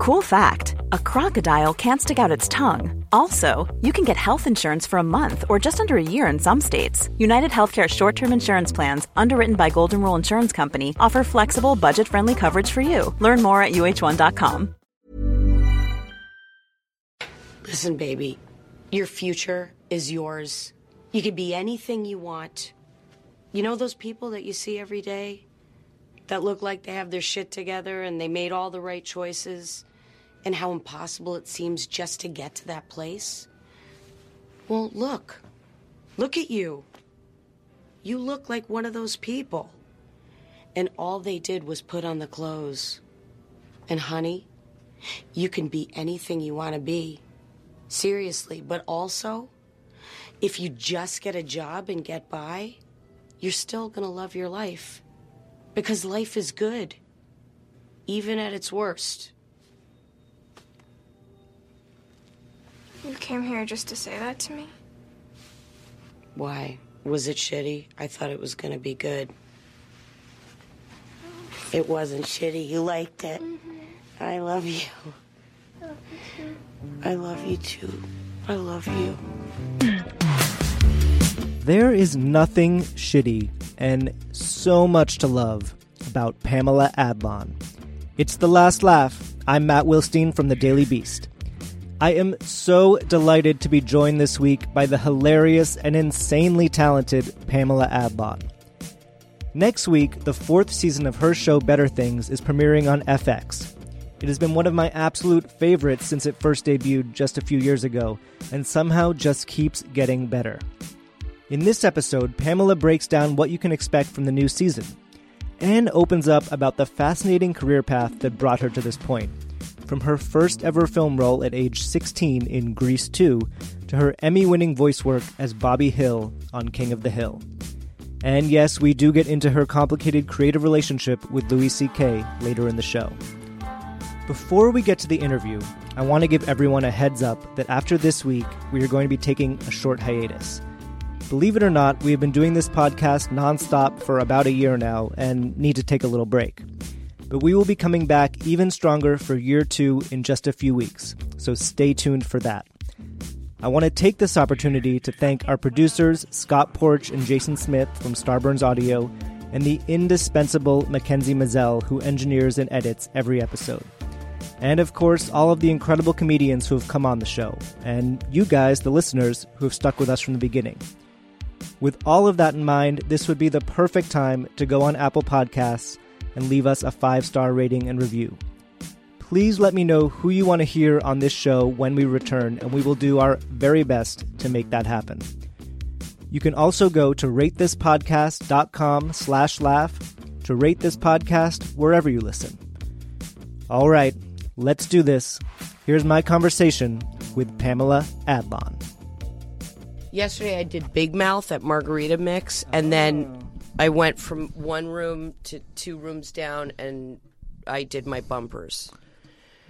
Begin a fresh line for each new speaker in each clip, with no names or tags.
Cool fact a crocodile can't stick out its tongue. Also, you can get health insurance for a month or just under a year in some states. United Healthcare short term insurance plans, underwritten by Golden Rule Insurance Company, offer flexible, budget friendly coverage for you. Learn more at uh1.com.
Listen, baby, your future is yours. You can be anything you want. You know those people that you see every day that look like they have their shit together and they made all the right choices? And how impossible it seems just to get to that place? Well, look. Look at you. You look like one of those people. And all they did was put on the clothes. And, honey, you can be anything you want to be. Seriously. But also, if you just get a job and get by, you're still going to love your life. Because life is good, even at its worst.
You came here just to say that to me?
Why? Was it shitty? I thought it was going to be good. It wasn't shitty. You liked it. Mm-hmm. I love you. I love you too. I love you.
There is nothing shitty and so much to love about Pamela Adlon. It's The Last Laugh. I'm Matt Wilstein from The Daily Beast. I am so delighted to be joined this week by the hilarious and insanely talented Pamela Adlon. Next week, the fourth season of her show Better Things is premiering on FX. It has been one of my absolute favorites since it first debuted just a few years ago, and somehow just keeps getting better. In this episode, Pamela breaks down what you can expect from the new season, and opens up about the fascinating career path that brought her to this point from her first ever film role at age 16 in Grease 2 to her Emmy winning voice work as Bobby Hill on King of the Hill. And yes, we do get into her complicated creative relationship with Louis C.K. later in the show. Before we get to the interview, I want to give everyone a heads up that after this week, we are going to be taking a short hiatus. Believe it or not, we have been doing this podcast nonstop for about a year now and need to take a little break but we will be coming back even stronger for year two in just a few weeks, so stay tuned for that. I want to take this opportunity to thank our producers, Scott Porch and Jason Smith from Starburns Audio, and the indispensable Mackenzie Mazel, who engineers and edits every episode. And of course, all of the incredible comedians who have come on the show, and you guys, the listeners, who have stuck with us from the beginning. With all of that in mind, this would be the perfect time to go on Apple Podcasts and leave us a five star rating and review. Please let me know who you want to hear on this show when we return, and we will do our very best to make that happen. You can also go to ratethispodcast.com slash laugh to rate this podcast wherever you listen. All right, let's do this. Here's my conversation with Pamela Adlon.
Yesterday I did Big Mouth at Margarita Mix, and then oh. I went from one room to two rooms down, and I did my bumpers.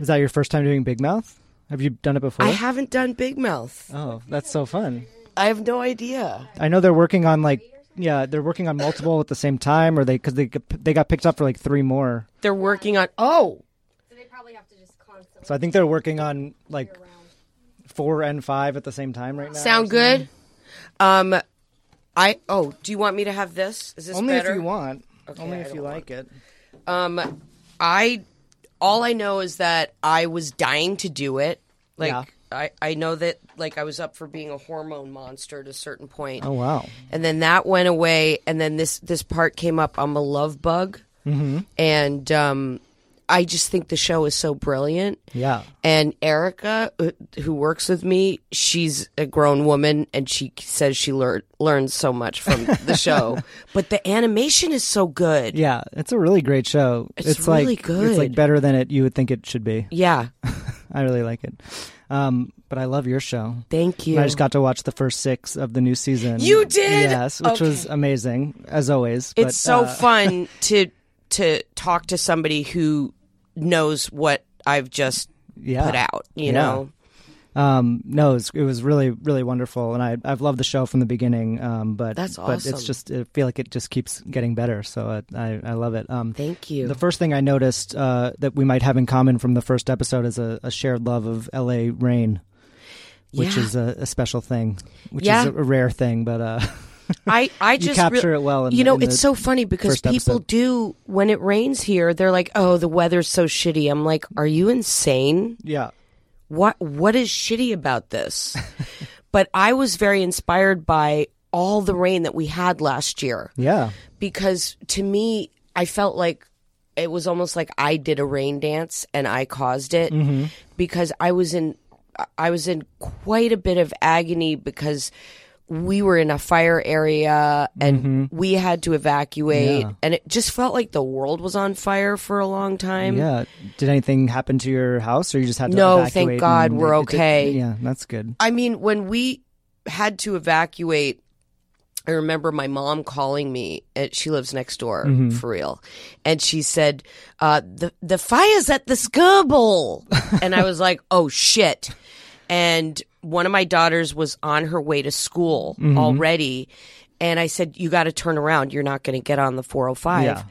Is that your first time doing Big Mouth? Have you done it before?
I haven't done Big Mouth.
Oh, that's so fun.
I have no idea.
I know they're working on like yeah, they're working on multiple at the same time, or they because they they got picked up for like three more.
They're working on oh.
So they probably have to just constantly.
So I think they're working on like four and five at the same time right now.
Sound good? Um, I oh, do you want me to have this? Is this
Only
better?
if you want.
Okay,
Only if you
want-
like it.
Um, I all I know is that I was dying to do it. Like
Yeah.
I I know that like I was up for being a hormone monster at a certain point.
Oh wow.
and then that went away and then this this part came up i'm a love bug
Mm-hmm.
and um i just think the show is so brilliant
Yeah.
and erica uh, who works with me she's a grown woman and she says she lear- learns so much from the show but the animation is so good
Yeah, it's a really great show.
It's
like
really
It's like better than it you would think it should be.
yeah
I really like it. Um, but I love your show.
thank you
I just got to watch the first six of the new season.
You did?
Yes, which was amazing as always. But,
it's so
uh,
fun to to talk to somebody who knows what i've just
Yeah.
put out you
Yeah.
know
Um, no, it was, it was really really wonderful, and I I've loved the show from the beginning. Um, but
That's
But it's just I feel like it just keeps getting better. So I I, I love it. Um,
Thank you.
The first thing I noticed uh, that we might have in common from the first episode is a, a shared love of L.A. rain, which
Yeah.
is a, a special thing, which
Yeah.
is a, a rare thing, but uh,
I I just
capture
re-
it well. In,
you know, it's so funny because people
episode.
do when it rains here. They're like, "Oh, the weather's so shitty." I'm like, "Are you insane?
yeah.
What what is shitty about this?" but I was very inspired by all the rain that we had last year
Yeah.
because to me, I felt like it was almost like I did a rain dance and I caused it
Mm-hmm.
because I was in I was in quite a bit of agony because we were in a fire area and we had to evacuate
Mm-hmm. Yeah.
and it just felt like the world was on fire for a long time.
Yeah. Did anything happen to your house, or you just had to
No, thank God, we're
it- it-
okay.
yeah, that's good.
I mean, when we had to evacuate, I remember my mom calling me. She lives next door, for real, and she said, uh, "the the fire's at the Skirball," and I was like, "Oh shit!" And one of my daughters was on her way to school mm-hmm. already, and I said, "You got to turn around. You're not going to get on the 405."
Yeah.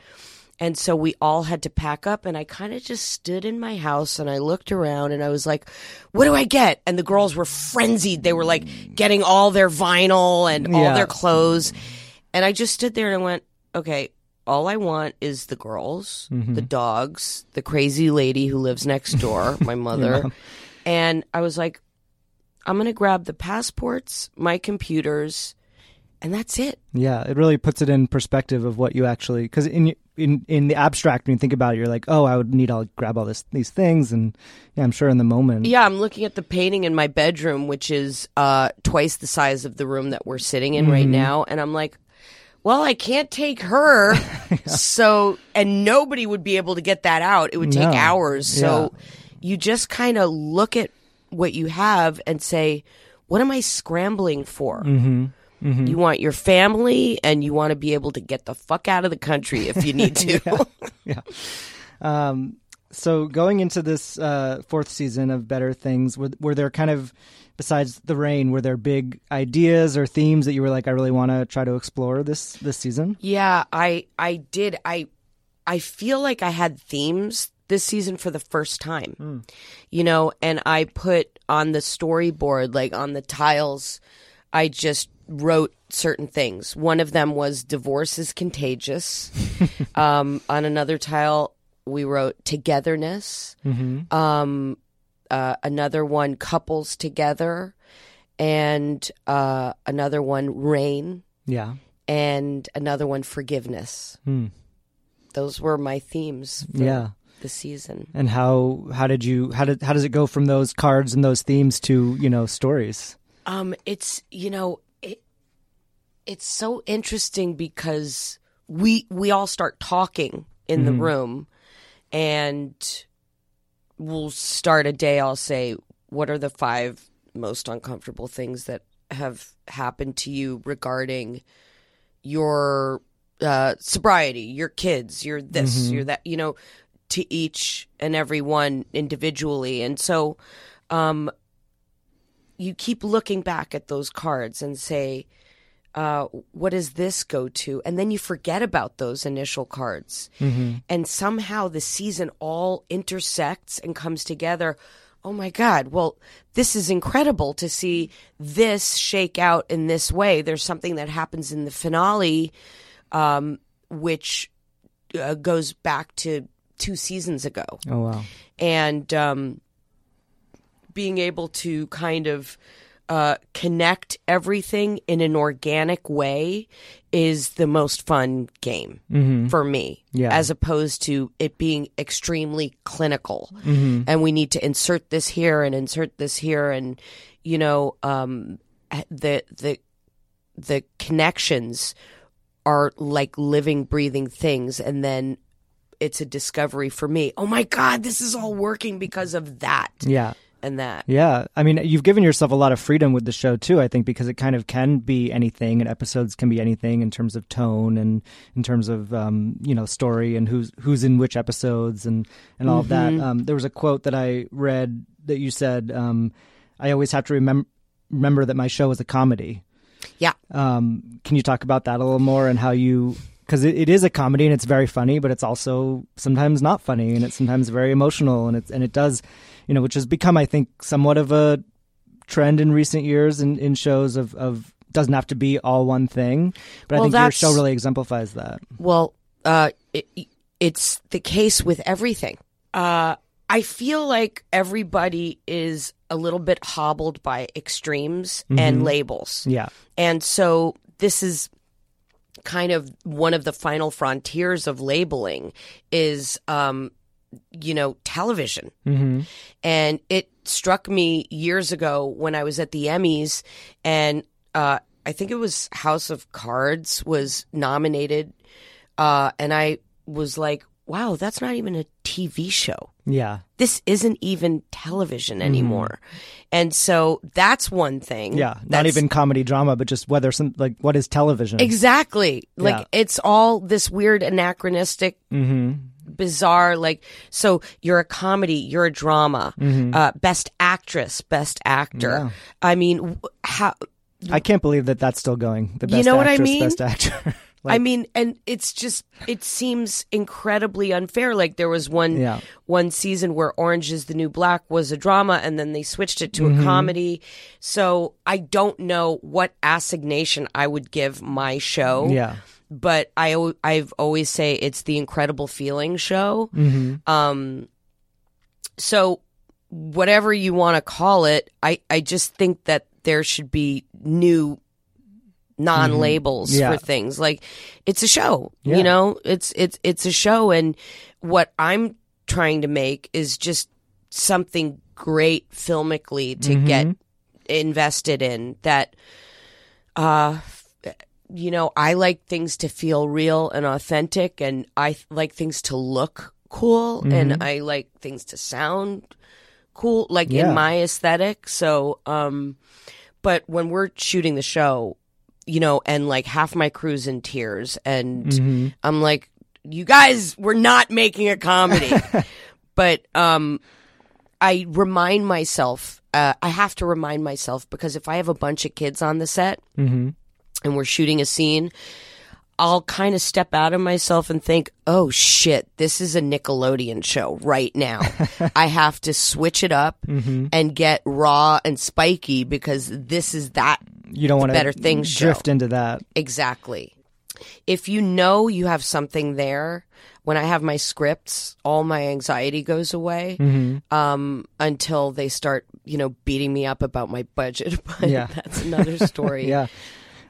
And so we all had to pack up, and I kind of just stood in my house and I looked around and I was like, what do I get? And the girls were frenzied. They were like getting all their vinyl and all
Yeah.
their clothes. And I just stood there and I went, okay, all I want is the girls, mm-hmm. the dogs, the crazy lady who lives next door, my mother. And I was like, I'm going to grab the passports, my computers, and that's it.
Yeah, it really puts it in perspective of what you actually because in in in the abstract when you think about it, you're like, oh, I would need all grab all this these things, and yeah, I'm sure in the moment,
Yeah, I'm looking at the painting in my bedroom, which is uh, twice the size of the room that we're sitting in right
Mm-hmm.
now. And I'm like, well, I can't take her. So, and nobody would be able to get that out. It would take
No.
hours. So you just kind of look at what you have and say, what am I scrambling for?
Mm-hmm.
You want your family and you want to be able to get the fuck out of the country if you need to. Yeah.
Um, so going into this uh, fourth season of Better Things, were, were there kind of besides the rain, were there big ideas or themes that you were like, I really want to try to explore this this season?
Yeah, I I did. I I feel like I had themes this season for the first time. You know, and I put on the storyboard like on the tiles I just wrote certain things. One of them was divorce is contagious. um on another tile we wrote togetherness. Um uh, another one couples together and uh, another one rain
Yeah.
and another one forgiveness.
Hmm.
Those were my themes for
Yeah.
The season.
And how how did you how did how does it go from those cards and those themes to you know stories?
Um it's you know it it's so interesting because we we all start talking in the room and we'll start a day I'll say what are the five most uncomfortable things that have happened to you regarding your uh, sobriety, your kids, your this, your that, you know, to each and every one individually. And so um, you keep looking back at those cards and say, uh, what does this go to? And then you forget about those initial cards. And somehow the season all intersects and comes together. Oh my God. Well, this is incredible to see this shake out in this way. There's something that happens in the finale, um, which uh, goes back to two seasons ago
Oh wow.
and um, being able to kind of uh, connect everything in an organic way is the most fun game for me
Yeah.
as opposed to it being extremely clinical
Mm-hmm.
and we need to insert this here and insert this here and you know um, the the the connections are like living breathing things and then it's a discovery for me oh my god this is all working because of that
Yeah.
and that
Yeah, I mean, you've given yourself a lot of freedom with the show too. I think because it kind of can be anything, and episodes can be anything in terms of tone and in terms of um, you know story and who's who's in which episodes and and all of that. Um, there was a quote that I read that you said. Um, I always have to remember remember that my show is a comedy.
Yeah.
Um, can you talk about that a little more and how you because it, it is a comedy and it's very funny, but it's also sometimes not funny and it's sometimes very emotional and it's and it does, you know, which has become I think somewhat of a trend in recent years in, in shows of, of doesn't have to be all one thing. But
Well,
I think your show really exemplifies that.
Well, uh, it, it's the case with everything. Uh, I feel like everybody is a little bit hobbled by extremes and labels.
Yeah.
And so this is kind of one of the final frontiers of labeling is um you know television.
Mm-hmm.
And it struck me years ago when I was at the Emmys and uh I think it was House of Cards was nominated uh and I was like, wow, that's not even a TV show
Yeah.
this isn't even television anymore. And so that's one thing.
Mm-hmm. Yeah. Not even comedy drama, but just whether some like what is television?
Exactly. Like
Yeah.
it's all this weird anachronistic
mm-hmm.
bizarre like so you're a comedy, you're a drama. Uh best actress, best actor.
Mm-hmm. Yeah.
I mean, how
I can't believe that that's still going. The best
You know what I mean?
best actor.
I mean, and it's just it seems incredibly unfair. Like there was one
Yeah.
one season where Orange is the New Black was a drama, and then they switched it to
Mm-hmm.
a comedy. So I don't know what assignation I would give my show.
yeah.
but I I've always say it's the incredible feeling show.
Mm-hmm.
Um, so whatever you want to call it, I I just think that there should be new non-labels
Mm-hmm. Yeah.
for things like it's a show
Yeah.
you know it's it's it's a show and what i'm trying to make is just something great filmically to
Mm-hmm.
get invested in that uh you know i like things to feel real and authentic and i th- like things to look cool
Mm-hmm.
and i like things to sound cool like
Yeah.
in my aesthetic so um but when we're shooting the show you know and like half my crew's in tears and
Mm-hmm.
i'm like you guys we're not making a comedy but um i remind myself uh, i have to remind myself because if i have a bunch of kids on the set
Mm-hmm.
and we're shooting a scene I'll kind of step out of myself and think, oh shit, this is a Nickelodeon show right now. I have to switch it up
Mm-hmm.
and get raw and spiky because this is that
You don't want to
Better Things
drift
show.
into that.
exactly. If you know you have something there, when I have my scripts, all my anxiety goes away
Mm-hmm.
um, until they start, you know, beating me up about my budget. But
Yeah.
that's another story.
Yeah.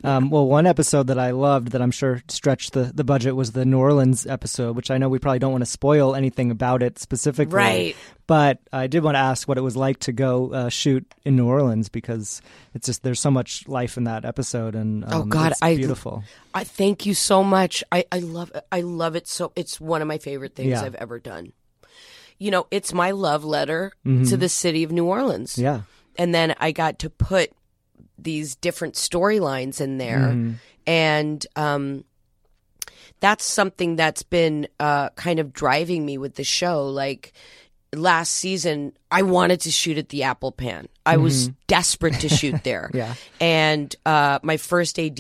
Um, well, one episode that I loved that I'm sure stretched the, the budget was the New Orleans episode, which I know we probably don't want to spoil anything about it specifically.
Right.
But I did want to ask what it was like to go uh, shoot in New Orleans because it's just there's so much life in that episode and um,
Oh, God,
it's
I-
beautiful.
I thank you so much. I, I love I love it so it's one of my favorite things
Yeah.
I've ever done. You know, it's my love letter to the city of New Orleans.
Mm-hmm. Yeah.
And then I got to put these different storylines in there
Mm-hmm.
and um that's something that's been uh kind of driving me with the show like last season I wanted to shoot at the Apple Pan. I was desperate to shoot there.
Mm-hmm. Yeah.
And uh, my first AD,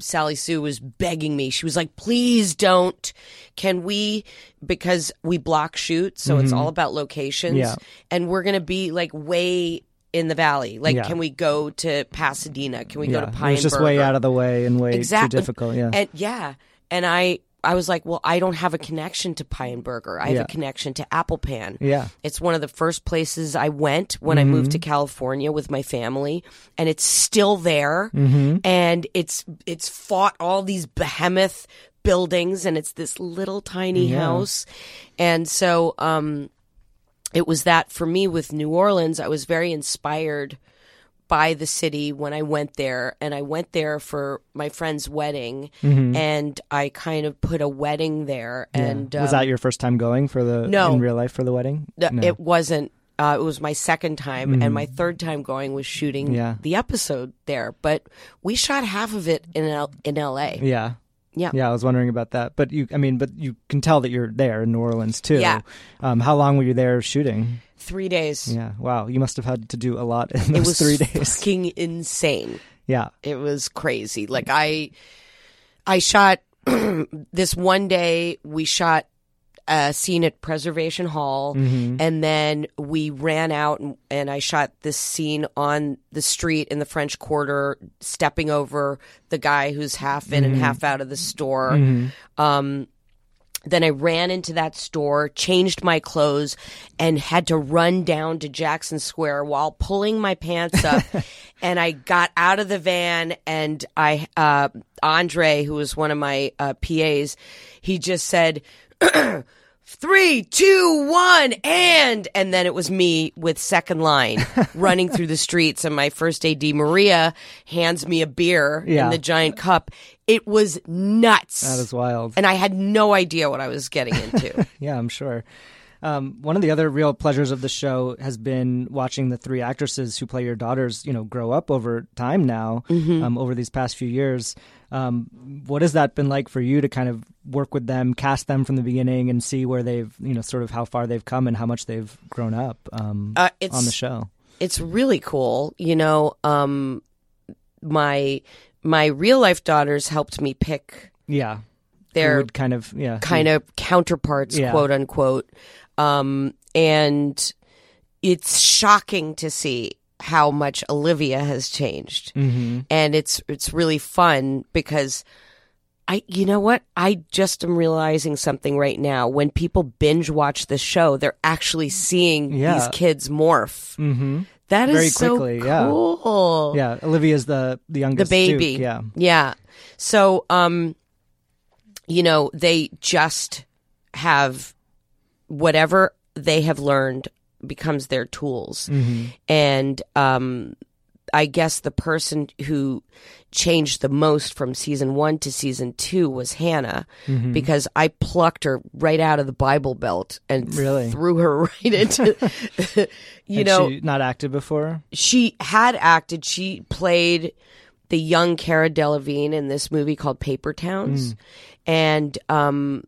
Sally Sue, was begging me. She was like, please don't. Can we, because we block shoot, so it's all about locations.
Mm-hmm. Yeah.
And we're going to be like way in the valley. Like,
Yeah.
can we go to Pasadena? Can we
yeah.
go to Pine
was just way out of the way and way
exactly
too difficult. Yeah.
And yeah. And I, I was like, well, I don't have a connection to Pie 'n Burger. I have
Yeah.
a connection to Apple Pan.
yeah.
It's one of the first places I went when I moved to
Mm-hmm.
California with my family, and it's still there.
Mm-hmm.
And it's it's fought all these behemoth buildings, and it's this little tiny
Yeah.
house. And so, um, it was that for me with New Orleans. I was very inspired by the city when I went there, and I went there for my friend's wedding, and I kind of put a wedding there.
Mm-hmm. Yeah.
And
was
um,
that your first time going for the
No.
in real life for the wedding?
no. It wasn't. Uh, it was my second time, and my third time going was shooting
Mm-hmm. Yeah.
the episode there. But we shot half of it in L- in L.A.
yeah.
Yeah.
Yeah, I was wondering about that. But you, I mean, but you can tell that you're there in New Orleans too.
Yeah.
Um, how long were you there shooting?
Three days.
Yeah. Wow. You must have had to do a lot in
It
those
was
three days.
fucking insane.
Yeah.
It was crazy. Like I, I shot this one day. We shot a scene at Preservation Hall,
Mm-hmm.
and then we ran out and, and I shot this scene on the street in the French Quarter, stepping over the guy who's half in
Mm-hmm.
and half out of the store. Um, then I ran into that store, changed my clothes, and had to run down to Jackson Square while pulling my pants up. and I got out of the van, and I, uh, Andre, who was one of my uh, PAs, he just said, three, two, one, and and then it was me with second line running through the streets, and my first AD Maria hands me a beer
Yeah.
in the giant cup. It was nuts.
That is wild.
and I had no idea what I was getting into.
Yeah, I'm sure. Um, one of the other real pleasures of the show has been watching the three actresses who play your daughters, you know, grow up over time now,
Mm-hmm.
um, over these past few years. Um, what has that been like for you to kind of work with them, cast them from the beginning, and see where they've, you know, sort of how far they've come and how much they've grown up um,
Uh,
on the show?
it's really cool. You know, um, my my real life daughters helped me pick
Yeah,
their
kind of yeah,
kind of counterparts,
Yeah.
quote unquote. Um, and it's shocking to see how much Olivia has changed.
hmm
And it's it's really fun because I you know what? I just am realizing something right now. When people binge watch the show, they're actually seeing
Yeah.
these kids morph.
hmm
That is
Very
so
quickly, yeah.
cool.
Yeah, Olivia's the the
The
youngest,
baby.
Duke, yeah,
Yeah. So, um, you know, they just have whatever they have learned becomes their tools.
Mm-hmm.
And um, I guess the person who changed the most from season one to season two was Hannah
Mm-hmm.
because I plucked her right out of the Bible Belt and
Really?
threw her right into, you
Had
know,
she not acted before.
she had acted. She played the young Cara Delevingne in this movie called Paper Towns, and um,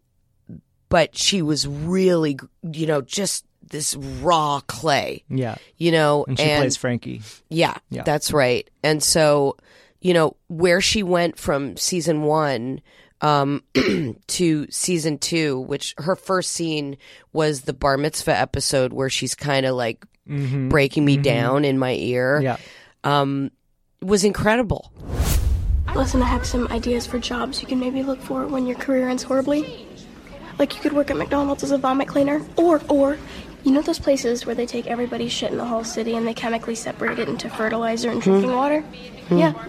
but she was really, you know, just this raw clay,
Yeah,
you know,
and she plays Frankie.
yeah,
Yeah.
that's right. And so, you know, where she went from season one um, to season two, which her first scene was the bar mitzvah episode where she's kind of like breaking me down in my ear,
Yeah.
um, was incredible.
Listen, I have some ideas for jobs you can maybe look for when your career ends horribly. Like you could work at McDonald's as a vomit cleaner, or or you know those places where they take everybody's shit in the whole city and they chemically separate it into fertilizer and drinking hmm. water? Hmm. Yeah.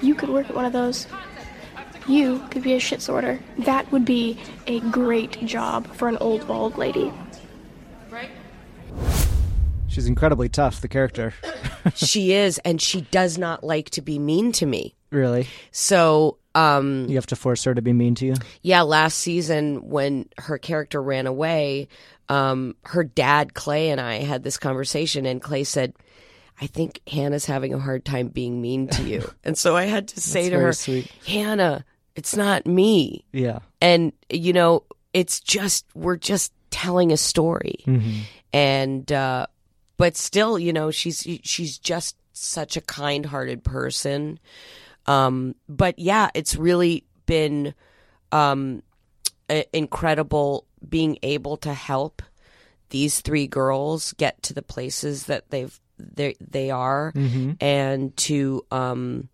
You could work at one of those. You could be a shit sorter. That would be a great job for an old bald lady.
She's incredibly tough, the character.
she is, and she does not like to be mean to me.
really.
So, um,
You have to force her to be mean to you.
yeah, last season when her character ran away, um, her dad Clay and I had this conversation, and Clay said, "I think Hannah's having a hard time being mean to you," and so I had to say to her,
sweet.
"Hannah, it's not me,"
Yeah.
and you know, it's just we're just telling a story,
Mm-hmm.
and uh, but still, you know, she's she's just such a kind-hearted person. Um, but yeah, it's really been um, i- incredible being able to help these three girls get to the places that they've they they are, and to um,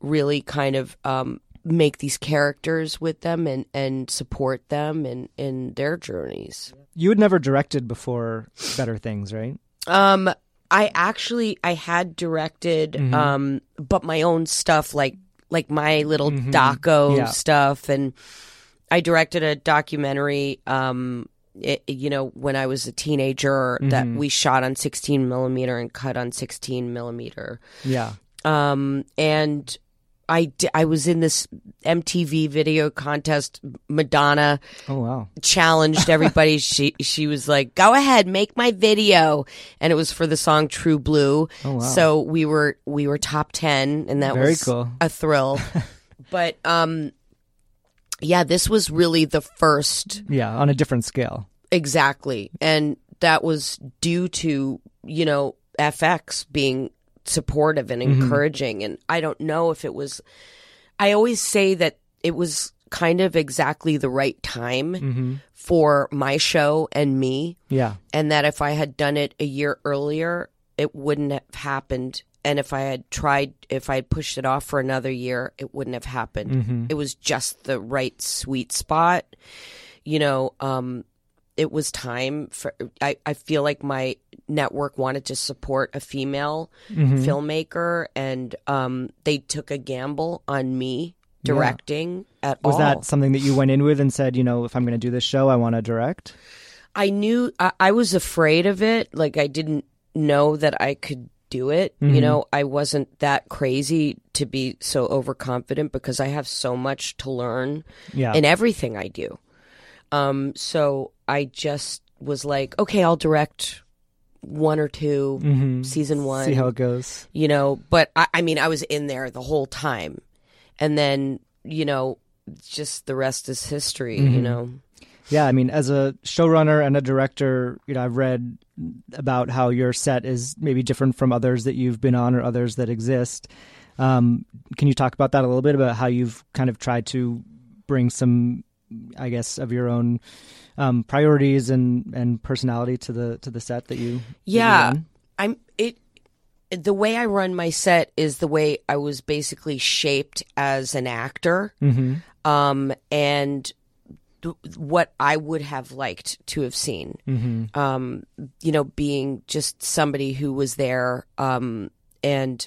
really kind of um, make these characters with them and and support them in in their journeys.
You had never directed before Better Things, right?
Um, I actually I had directed
Mm-hmm.
um, but my own stuff like like my little doco
Mm-hmm. Yeah.
stuff, and I directed a documentary. Um, it, you know, when I was a teenager, that
Mm-hmm.
we shot on 16 millimeter and cut on 16 millimeter.
Yeah.
Um, and I I was in this MTV video contest. Madonna
Oh wow.
challenged everybody. she she was like, "Go ahead, make my video," and it was for the song "True Blue."
Oh, wow.
So we were we were top ten, and that
Very
was
cool.
a thrill. but um, yeah, this was really the first
Yeah, on a different scale.
Exactly. And that was due to, you know, FX being supportive and mm-hmm. encouraging. And I don't know if it was, I always say that it was kind of exactly the right time mm-hmm. for my show and me.
Yeah.
And that if I had done it a year earlier, it wouldn't have happened. And if I had tried, if I had pushed it off for another year, it wouldn't have happened. Mm-hmm. It was just the right sweet spot. You know, um, it was time for I, I feel like my network wanted to support a female filmmaker and um, they took a gamble on me directing at
Was
all.
that something that you went in with and said, you know, if I'm going to do this show, I want to direct?
I knew I, I was afraid of it. Like I didn't know that I could do it. You know, I wasn't that crazy to be so overconfident because I have so much to learn
Yeah.
in everything I do. Um, so I just was like, okay, I'll direct one or 2 season one.
Mm-hmm. See how it goes.
you know, but I, I mean, I was in there the whole time, and then you know, just the rest is history.
Mm-hmm.
You know.
Yeah, I mean, as a showrunner and a director, you know, I've read about how your set is maybe different from others that you've been on or others that exist. Um, can you talk about that a little bit about how you've kind of tried to bring some, I guess, of your own um, priorities and, and personality to the to the set that you? that you
Yeah? I'm it. The way I run my set is the way I was basically shaped as an actor,
Mm-hmm.
um, and th- what I would have liked to have seen.
Mm-hmm.
Um, you know, being just somebody who was there, um, and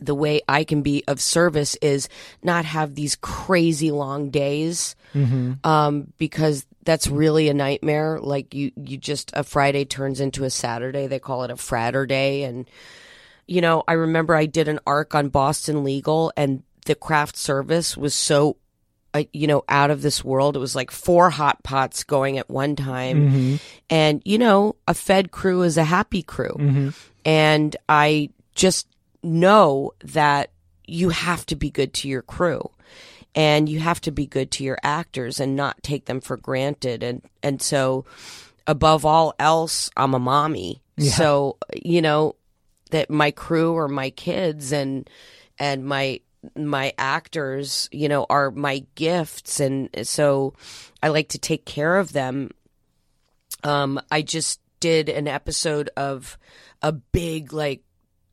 the way I can be of service is not have these crazy long days, um, because that's really a nightmare. Like you, you just a Friday turns into a Saturday. They call it a Fraturday, and you know, I remember I did an arc on Boston Legal, and the craft service was so, uh, you know, out of this world. It was like four hot pots going at one time, and you know, a Fed crew is a happy crew, and I just know that you have to be good to your crew and you have to be good to your actors and not take them for granted. And and so above all else I'm a mommy. So you know that my crew or my kids and and my my actors you know are my gifts. And so I like to take care of them. Um I just did an episode of a big like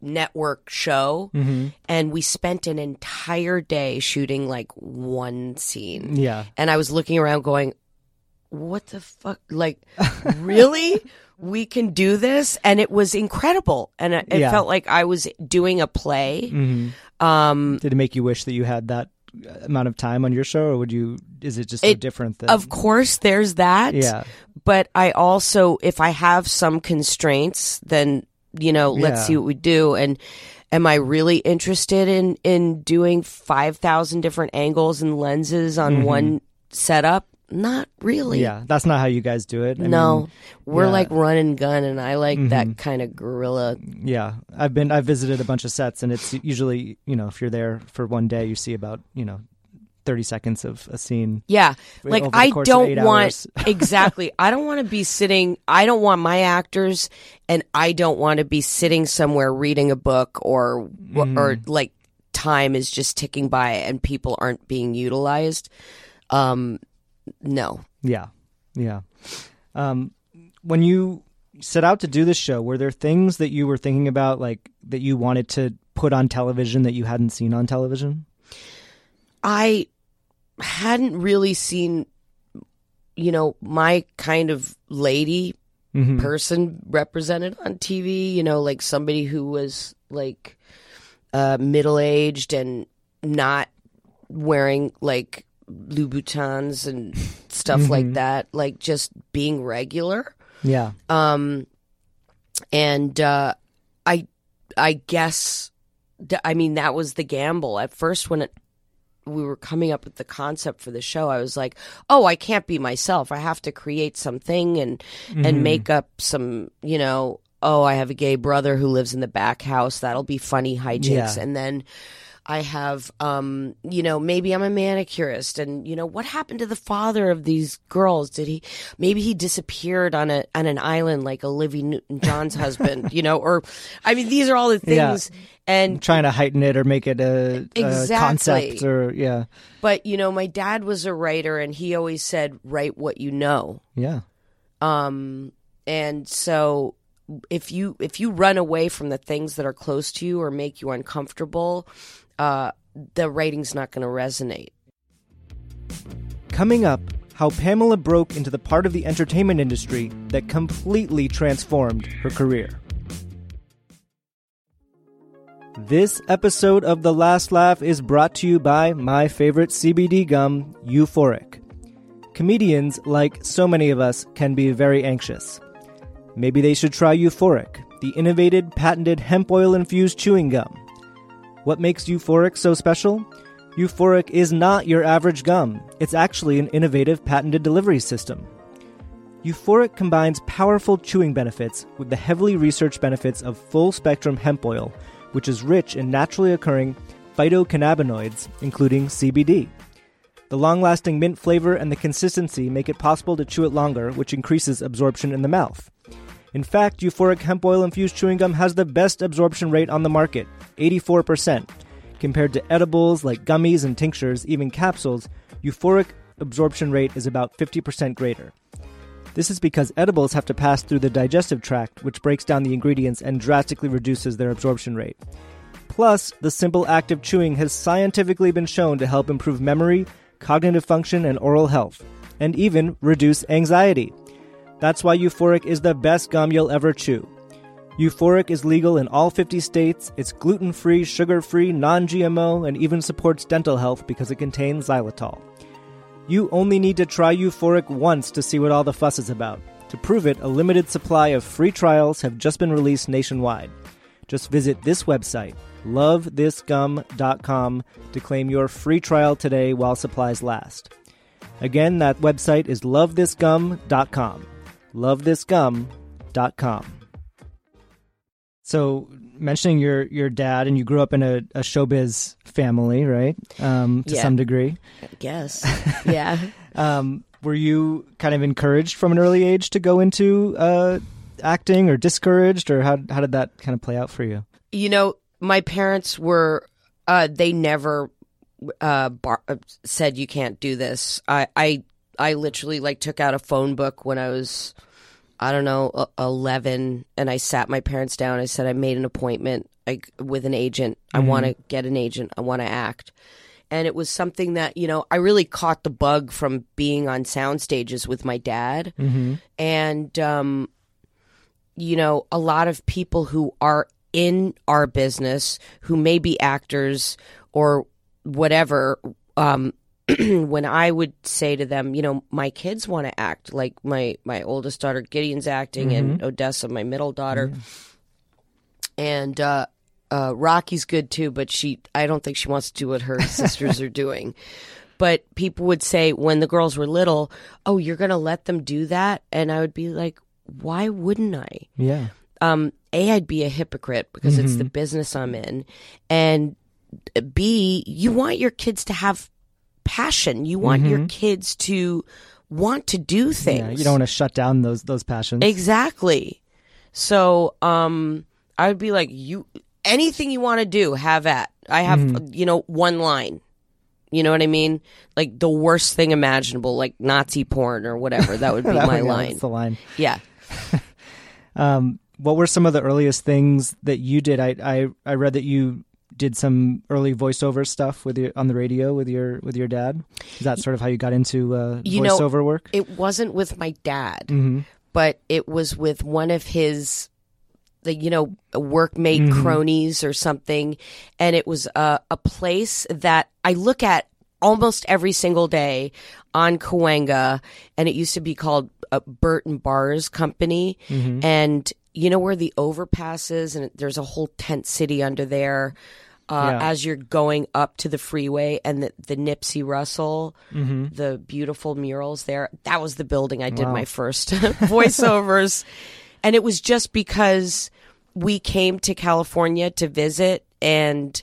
network show mm-hmm. and we spent an entire day shooting like one scene
Yeah.
and I was looking around going, what the fuck? Like, really? We can do this? And it was incredible. And it, it
Yeah.
felt like I was doing a play. Mm-hmm. Um,
Did it make you wish that you had that uh, amount of time on your show, or would you? Is it just so
It-
different? That,
of course, there's that.
Yeah.
But I also, if I have some constraints, then, you know, let's see what we do. And, Am I really interested in in doing five thousand different angles and lenses on one setup? Not really.
Mm-hmm. Yeah, that's not how you guys do it. I
no,
mean,
we're
yeah. Mm-hmm.
like run and gun, and I like that kind of guerrilla.
yeah, I've been I've visited a bunch of sets, and it's usually you know if you're there for one day, you see about you know thirty seconds of a scene.
Yeah, like I don't want exactly. I don't want to be sitting. I don't want my actors, and I don't want to be sitting somewhere reading a book or
Mm-hmm.
or like time is just ticking by and people aren't being utilized. Um, no.
Yeah, yeah. Um, when you set out to do this show, were there things that you were thinking about, like that you wanted to put on television that you hadn't seen on television?
I hadn't really seen, you know, my kind of lady
Mm-hmm.
person represented on TV, you know, like somebody who was like uh, middle aged and not wearing like Louboutins and stuff like that, like just being regular.
Yeah,
Um, and uh, I, I guess, I mean, that was the gamble at first when it, we were coming up with the concept for the show. I was like, oh, I can't be myself. I have to create something and and mm-hmm. make up some, you know. Oh, I have a gay brother who lives in the back house. That'll be funny hijinks.
Yeah.
And then I have, um, you know, maybe I'm a manicurist, and you know, what happened to the father of these girls? Did he? Maybe he disappeared on a on an island like Olivia Newton-John's husband, you know? Or, I mean, these are all the
Yeah.
things. And
Trying to heighten it or make it a, a concept or yeah,
but you know, my dad was a writer, and he always said, "Write what you know."
yeah.
um and so if you if you run away from the things that are close to you or make you uncomfortable uh the writing's not going to resonate
Coming up, how Pamela broke into the part of the entertainment industry that completely transformed her career. This episode of The Last Laugh is brought to you by my favorite CBD gum, Euphoric. Comedians, like so many of us, can be very anxious. Maybe they should try Euphoric, the innovated, patented hemp oil infused chewing gum. What makes Euphoric so special? Euphoric is not your average gum. It's actually an innovative patented delivery system. Euphoric combines powerful chewing benefits with the heavily researched benefits of full spectrum hemp oil, which is rich in naturally occurring phytocannabinoids, including CBD. The long lasting mint flavor and the consistency make it possible to chew it longer, which increases absorption in the mouth. In fact, Euphoric hemp oil infused chewing gum has the best absorption rate on the market 84%. Compared to edibles like gummies and tinctures, even capsules, Euphoric absorption rate is about 50% greater. This is because edibles have to pass through the digestive tract, which breaks down the ingredients and drastically reduces their absorption rate. Plus, the simple act of chewing has scientifically been shown to help improve memory, cognitive function, and oral health, and even reduce anxiety. That's why Euphoric is the best gum you'll ever chew. Euphoric is legal in all 50 states, it's gluten free, sugar free, non GMO, and even supports dental health because it contains xylitol. You only need to try Euphoric once to see what all the fuss is about. To prove it, a limited supply of free trials have just been released nationwide. Just visit this website, lovethisgum.com, to claim your free trial today while supplies last. Again, that website is lovethisgum.com. Lovethisgum.com. So, mentioning your your dad, and you grew up in a, a showbiz family, right? Um, to
Yeah.
some degree.
I guess yeah
Um, were you kind of encouraged from an early age to go into uh, acting, or discouraged, or how how did that kind of play out for you?
you know my parents were uh they never uh bar- uh, said you can't do this i i i literally like took out a phone book when i was i don't know e- 11 and i sat my parents down. I said i made an appointment like with an agent. I want to get an agent. I want to act. And it was something that you know i really caught the bug from being on sound stages with my dad. And um you know, a lot of people who are in our business who may be actors or whatever um when I would say to them, you know, my kids want to act like my my oldest daughter Gideon's acting and Odessa my middle daughter. And uh uh Rocky's good too, but she I don't think she wants to do what her sisters are doing. But people would say when the girls were little, "Oh, you're going to let them do that?" And I would be like, "Why wouldn't I?"
Yeah,
um, A, I'd be a hypocrite because it's the business I'm in. And B, you want your kids to have passion. You want your kids to want to do things.
yeah. You don't want to shut down those those passions.
Exactly. So, um, I would be like, you, anything you want to do, have at. I have, you know, one line. You know what I mean? Like the worst thing imaginable, like Nazi porn or whatever. That would be
That
my
yeah,
line.
That's the line.
Yeah.
Um, what were some of the earliest things that you did? I I, I read that you did some early voiceover stuff with your on the radio with your with your dad. Is that sort of how you got into uh,
You know,
voiceover work?
It wasn't with my dad,
Mm-hmm.
but it was with one of his, the you know, workmate cronies or something, and it was a, a place that I look at almost every single day on Cahuenga, and it used to be called uh, Burton Bars Company, and you know where the overpass is, and there's a whole tent city under there. Uh,
Yeah.
As you're going up to the freeway and the, the Nipsey Hussle, the beautiful murals there, that was the building I did my first voiceovers. and it was just because we came to California to visit and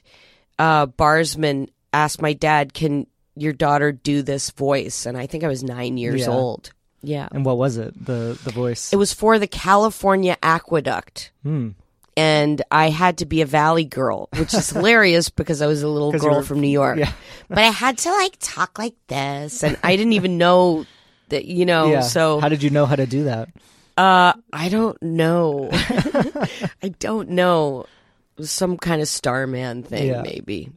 uh, Barsman asked my dad, "Can your daughter do this voice?" And I think I was nine years
Yeah.
old. Yeah,
And what was it? The the voice.
it was for the California Aqueduct.
Hmm.
And I had to be a Valley girl, which is hilarious because I was a little girl
were-
from New York.
yeah.
but I had to like talk like this, and I didn't even know that, you know.
yeah.
So
how did you know how to do that?
uh, I don't know. I don't know. Some kind of Starman thing,
Yeah.
maybe.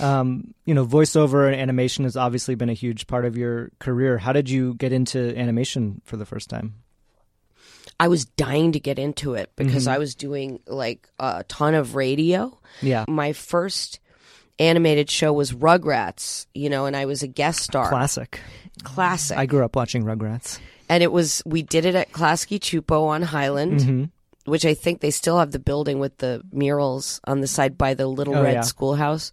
Um, you know, voiceover and animation has obviously been a huge part of your career. How did you get into animation for the first time?
I was dying to get into it because
Mm-hmm.
I was doing like a ton of radio.
Yeah.
My first animated show was Rugrats, you know, and I was a guest star.
Classic.
Classic.
I grew up watching Rugrats.
and it was we did it at Klasky Csupo on Highland,
Mm-hmm.
which I think they still have the building with the murals on the side by the little
Oh,
red
yeah.
schoolhouse.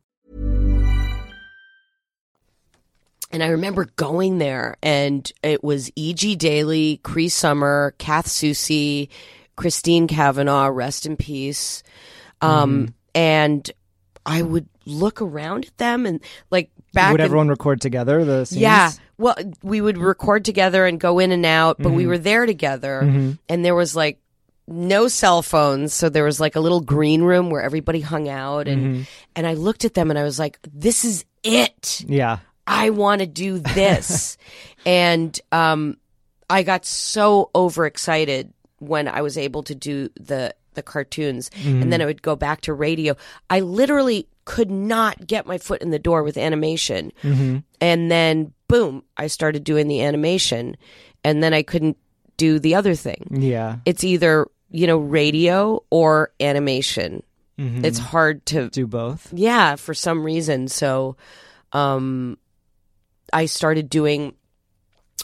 and I remember going there, and it was E.G. Daly, Cree Summer, Kath Soucie, Christine Cavanaugh, rest in peace. Um, And I would look around at them and like back.
Would
in-
everyone record together the scenes?
Yeah. Well, we would record together and go in and out, but
Mm-hmm.
we were there together, and there was like no cell phones, so there was like a little green room where everybody hung out, and
Mm-hmm.
and I looked at them and I was like, "This is it."
Yeah.
I want to do this. and um, I got so overexcited when I was able to do the the cartoons, and then I would go back to radio. I literally could not get my foot in the door with animation, and then boom, I started doing the animation, and then I couldn't do the other thing.
Yeah.
It's either you know radio or animation. It's hard to
Do both.
yeah, for some reason. So um I started doing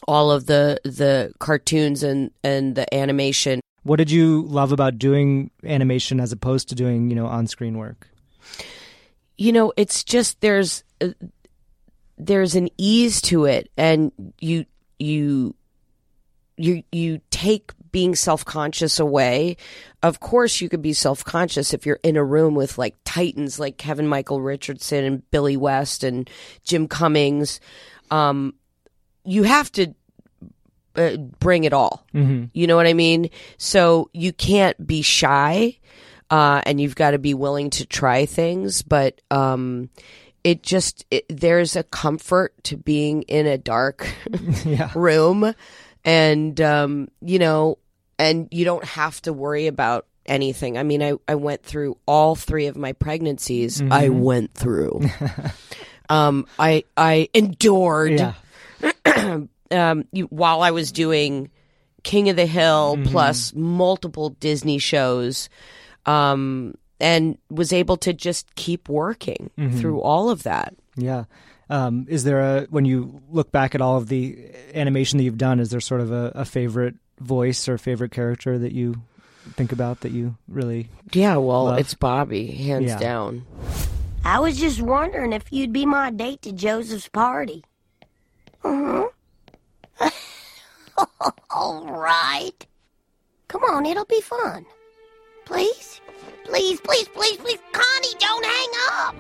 all of the the cartoons and and the animation.
What did you love about doing animation as opposed to doing, you know, on-screen work?
You know, it's just there's uh, there's an ease to it and you you you you take being self-conscious away. Of course you could be self-conscious if you're in a room with like titans like Kevin Michael Richardson and Billy West and Jim Cummings. Um you have to uh, bring it all.
Mm-hmm.
You know what I mean? So you can't be shy, uh, and you've got to be willing to try things. But um, it just it, there's a comfort to being in a dark
Yeah.
room, and um, you know, and you don't have to worry about anything. I mean, I I went through all three of my pregnancies. I went through. um, I I endured
Yeah.
um, you, while I was doing King of the Hill
Mm-hmm.
plus multiple Disney shows, um, and was able to just keep working
Mm-hmm.
through all of that.
Yeah. Um, is there a when you look back at all of the animation that you've done, is there sort of a, a favorite voice or favorite character that you think about that you really
Yeah, well,
Love.
it's Bobby, hands
Yeah.
down.
I was just wondering if you'd be my date to Joseph's party. Uh huh. All right. Come on, it'll be fun. Please? Please, please, please, please. Connie, don't hang up.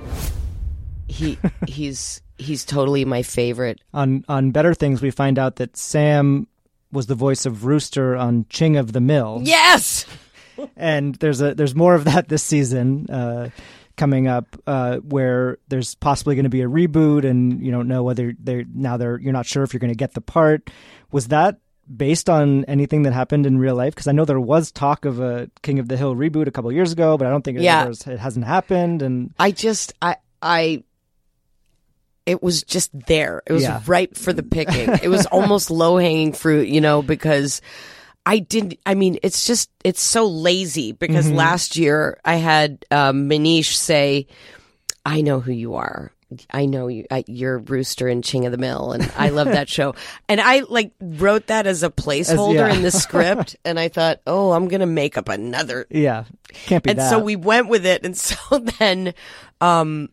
he he's he's totally my favorite.
On on Better Things, we find out that Sam was the voice of Rooster on Ching of the Mill.
Yes.
and there's a there's more of that this season uh, coming up, uh, where there's possibly going to be a reboot, and you don't know whether they're now they're you're not sure if you're going to get the part. Was that based on anything that happened in real life? Because I know there was talk of a King of the Hill reboot a couple years ago, but I don't think it,
Yeah.
was- it hasn't happened. And
I just I I it was just there. It was
Yeah.
ripe for the picking. it was almost low hanging fruit, you know, because I didn't I mean, it's just it's so lazy because last year I had um Manish say, I know who you are. I know you. I, you're Rooster and Ching of the Mill, and I love that show. And I like wrote that as a placeholder
yeah.
in the script, and I thought, oh, I'm gonna make up another
yeah, can't be
and
that.
so we went with it and so then um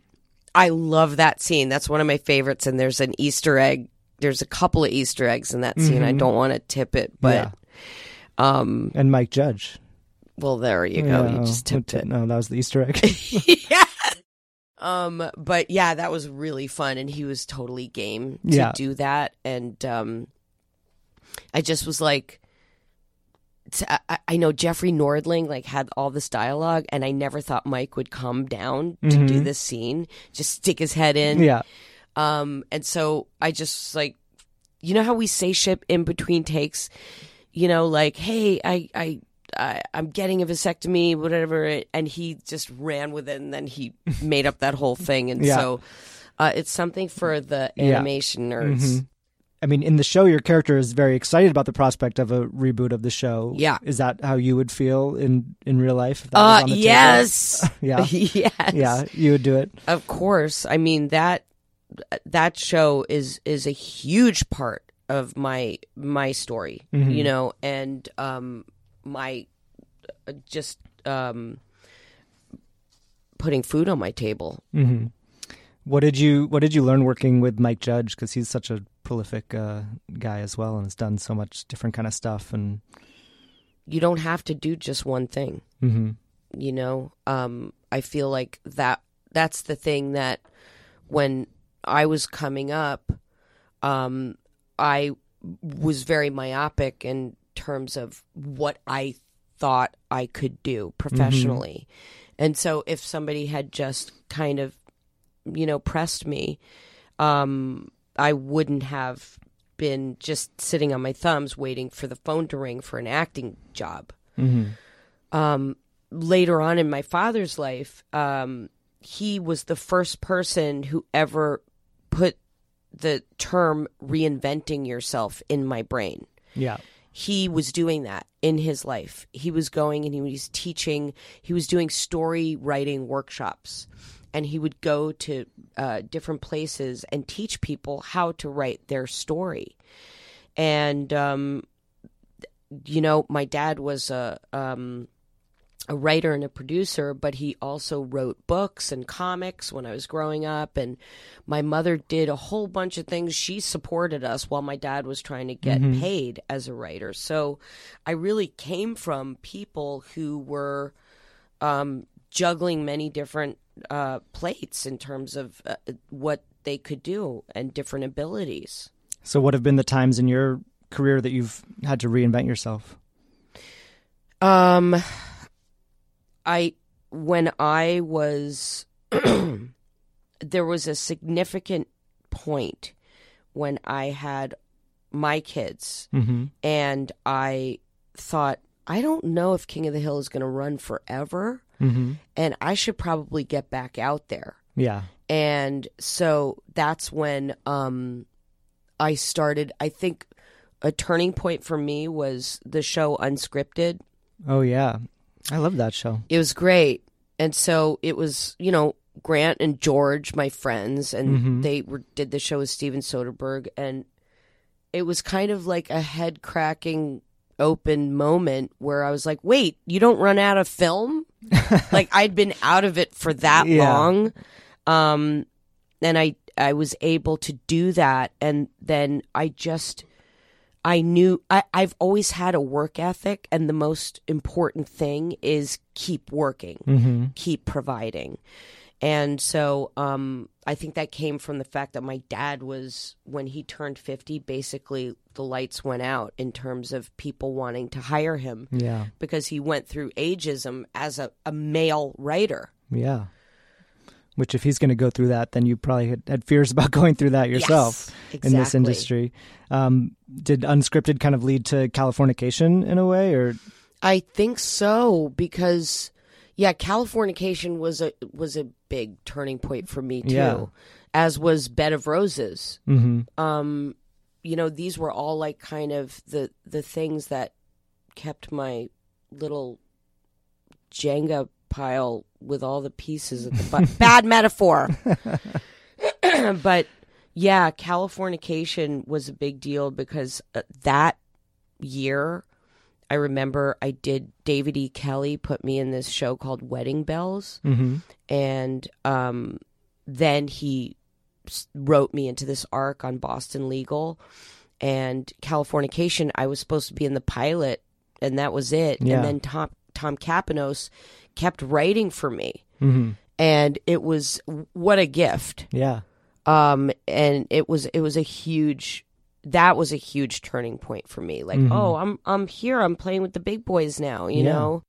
i love that scene that's one of my favorites and there's an easter egg there's a couple of easter eggs in that scene i don't want to tip it but um
and Mike Judge.
well there you go
Yeah,
you just tipped it
No, that was the Easter egg.
yeah um but yeah that was really fun and he was totally game to
Yeah.
do that and um i just was like I, I, know Jeffrey Nordling like had all this dialogue, and I never thought Mike would come down to do this scene, just stick his head in.
yeah,
Um, and so I just like, you know how we say ship in between takes, you know, like, hey, I, I, I I'm getting a vasectomy, whatever, and he just ran with it, and then he made up that whole thing, and
Yeah.
so. Uh, it's something for the
Yeah. Mm-hmm.
animation nerds.
I mean, in the show, your character is very excited about the prospect of a reboot of the show.
Yeah.
is that how you would feel in in real life? If that was
Uh,
on the table?
yes,
Yeah.
yes,
Yeah, you would do it.
Of course. I mean that that show is is a huge part of my my story, you know, and um my uh, just um putting food on my table.
What did you What did you learn working with Mike Judge? Because he's such a prolific uh, guy as well, and has done so much different kind of stuff. And
You don't have to do just one thing.
mhm.
you know um i feel like that that's the thing that when i was coming up um i was very myopic in terms of what i thought i could do professionally. And so if somebody had just kind of you know pressed me um i wouldn't have been just sitting on my thumbs waiting for the phone to ring for an acting job. Um, later on in my father's life, um, he was the first person who ever put the term reinventing yourself in my brain.
yeah,
He was doing that in his life. He was going and he was teaching, he was doing story writing workshops. And he would go to uh, different places and teach people how to write their story. And, um, you know, my dad was a, um, a writer and a producer, but he also wrote books and comics when I was growing up. And my mother did a whole bunch of things. She supported us while my dad was trying to get paid as a writer. So I really came from people who were um, juggling many different uh, plates in terms of uh, what they could do and different abilities.
So, what have been the times in your career that you've had to reinvent yourself?
Um, I when I was there was a significant point when I had my kids,
Mm-hmm.
and I thought I don't know if King of the Hill is going to run forever,
Mm-hmm.
and I should probably get back out there.
Yeah,
And so that's when um, I started. I think a turning point for me was the show Unscripted.
oh yeah, I love that show.
It was great. And so it was, you know, Grant and George, my friends, and they were did the show with Steven Soderbergh and it was kind of like a head cracking open moment where I was like, "Wait, you don't run out of film?" like I'd been out of it for that
Yeah.
long. Um and I I was able to do that and then I just I knew I, I've always had a work ethic, and the most important thing is keep working, keep providing. And so um, I think that came from the fact that my dad was, when he turned 50, basically the lights went out in terms of people wanting to hire him
Yeah.
because he went through ageism as a, a male writer.
Yeah. Which, if he's going to go through that, then you probably had, had fears about going through that yourself
Yes,
in this industry. Um, did unscripted kind of lead to Californication in a way, or
I think so because yeah, Californication was a was a big turning point for me too.
Yeah.
As was Bed of Roses.
Mhm.
Um you know, these were all like kind of the the things that kept my little Jenga pile with all the pieces at the bu- bad metaphor. but yeah, Californication was a big deal because uh, that year I remember I did David E. Kelley put me in this show called Wedding Bells,
Mhm.
and um, then he wrote me into this arc on Boston Legal and Californication. I was supposed to be in the pilot, and that was it.
Yeah.
And then Tom Tom Kapinos kept writing for me,
Mhm.
and it was what a gift
yeah,
um and it was it was a huge that was a huge turning point for me like
Mhm.
oh i'm i'm here i'm playing with the big boys now you
Yeah.
know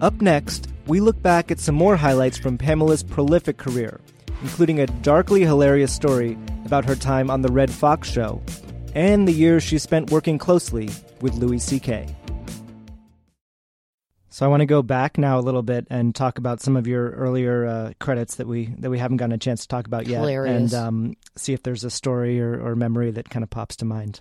Up next, we look back at some more highlights from Pamela's prolific career, including a darkly hilarious story about her time on The Redd Foxx Show and the years she spent working closely with Louis C.K. So I want to go back now a little bit and talk about some of your earlier uh, credits that we that we haven't gotten a chance to talk about yet,
Hilarious.
and um, see if there's a story or, or memory that kind of pops to mind.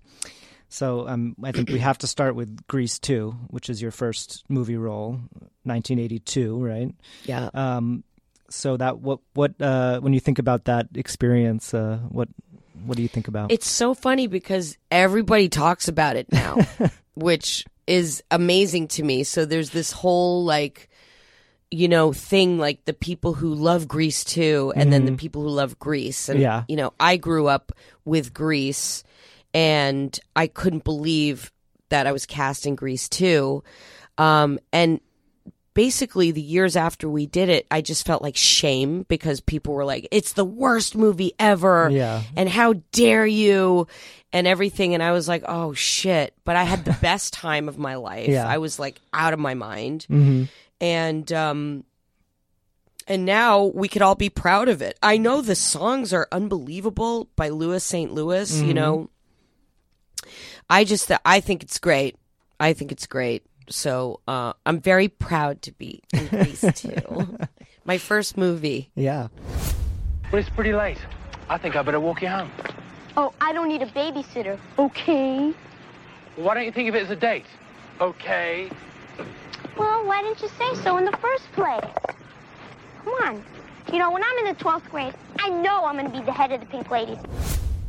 So um, I think we have to start with Grease 2, which is your first movie role, 1982, right?
yeah
Um, so that what what uh, when you think about that experience, uh, what what do you think about?
it's so funny because everybody talks about it now which is amazing to me. So there's this whole like you know thing like the people who love Grease 2 and then the people who love Grease. And
Yeah.
you know i grew up with Grease and i couldn't believe that i was cast in Grease 2. Um and basically the years after we did it i just felt like shame because people were like it's the worst movie ever.
Yeah.
and how dare you and everything and i was like oh shit. But i had the best time of my life.
Yeah.
i was like out of my mind.
Hmm
and um and now we could all be proud of it. I know the songs are unbelievable by louis st louis you know? I just th- i think it's great. I think it's great. So uh i'm very proud to be in Grease 2. My first movie.
Yeah.
Well, it's pretty late. I think I better walk you home.
Oh, I don't need a babysitter. Okay.
Well, why don't you think of it as a date? Okay.
Well, why didn't you say so in the first place? Come on. You know, when I'm in the 12th grade, I know I'm going to be the head of the Pink Ladies.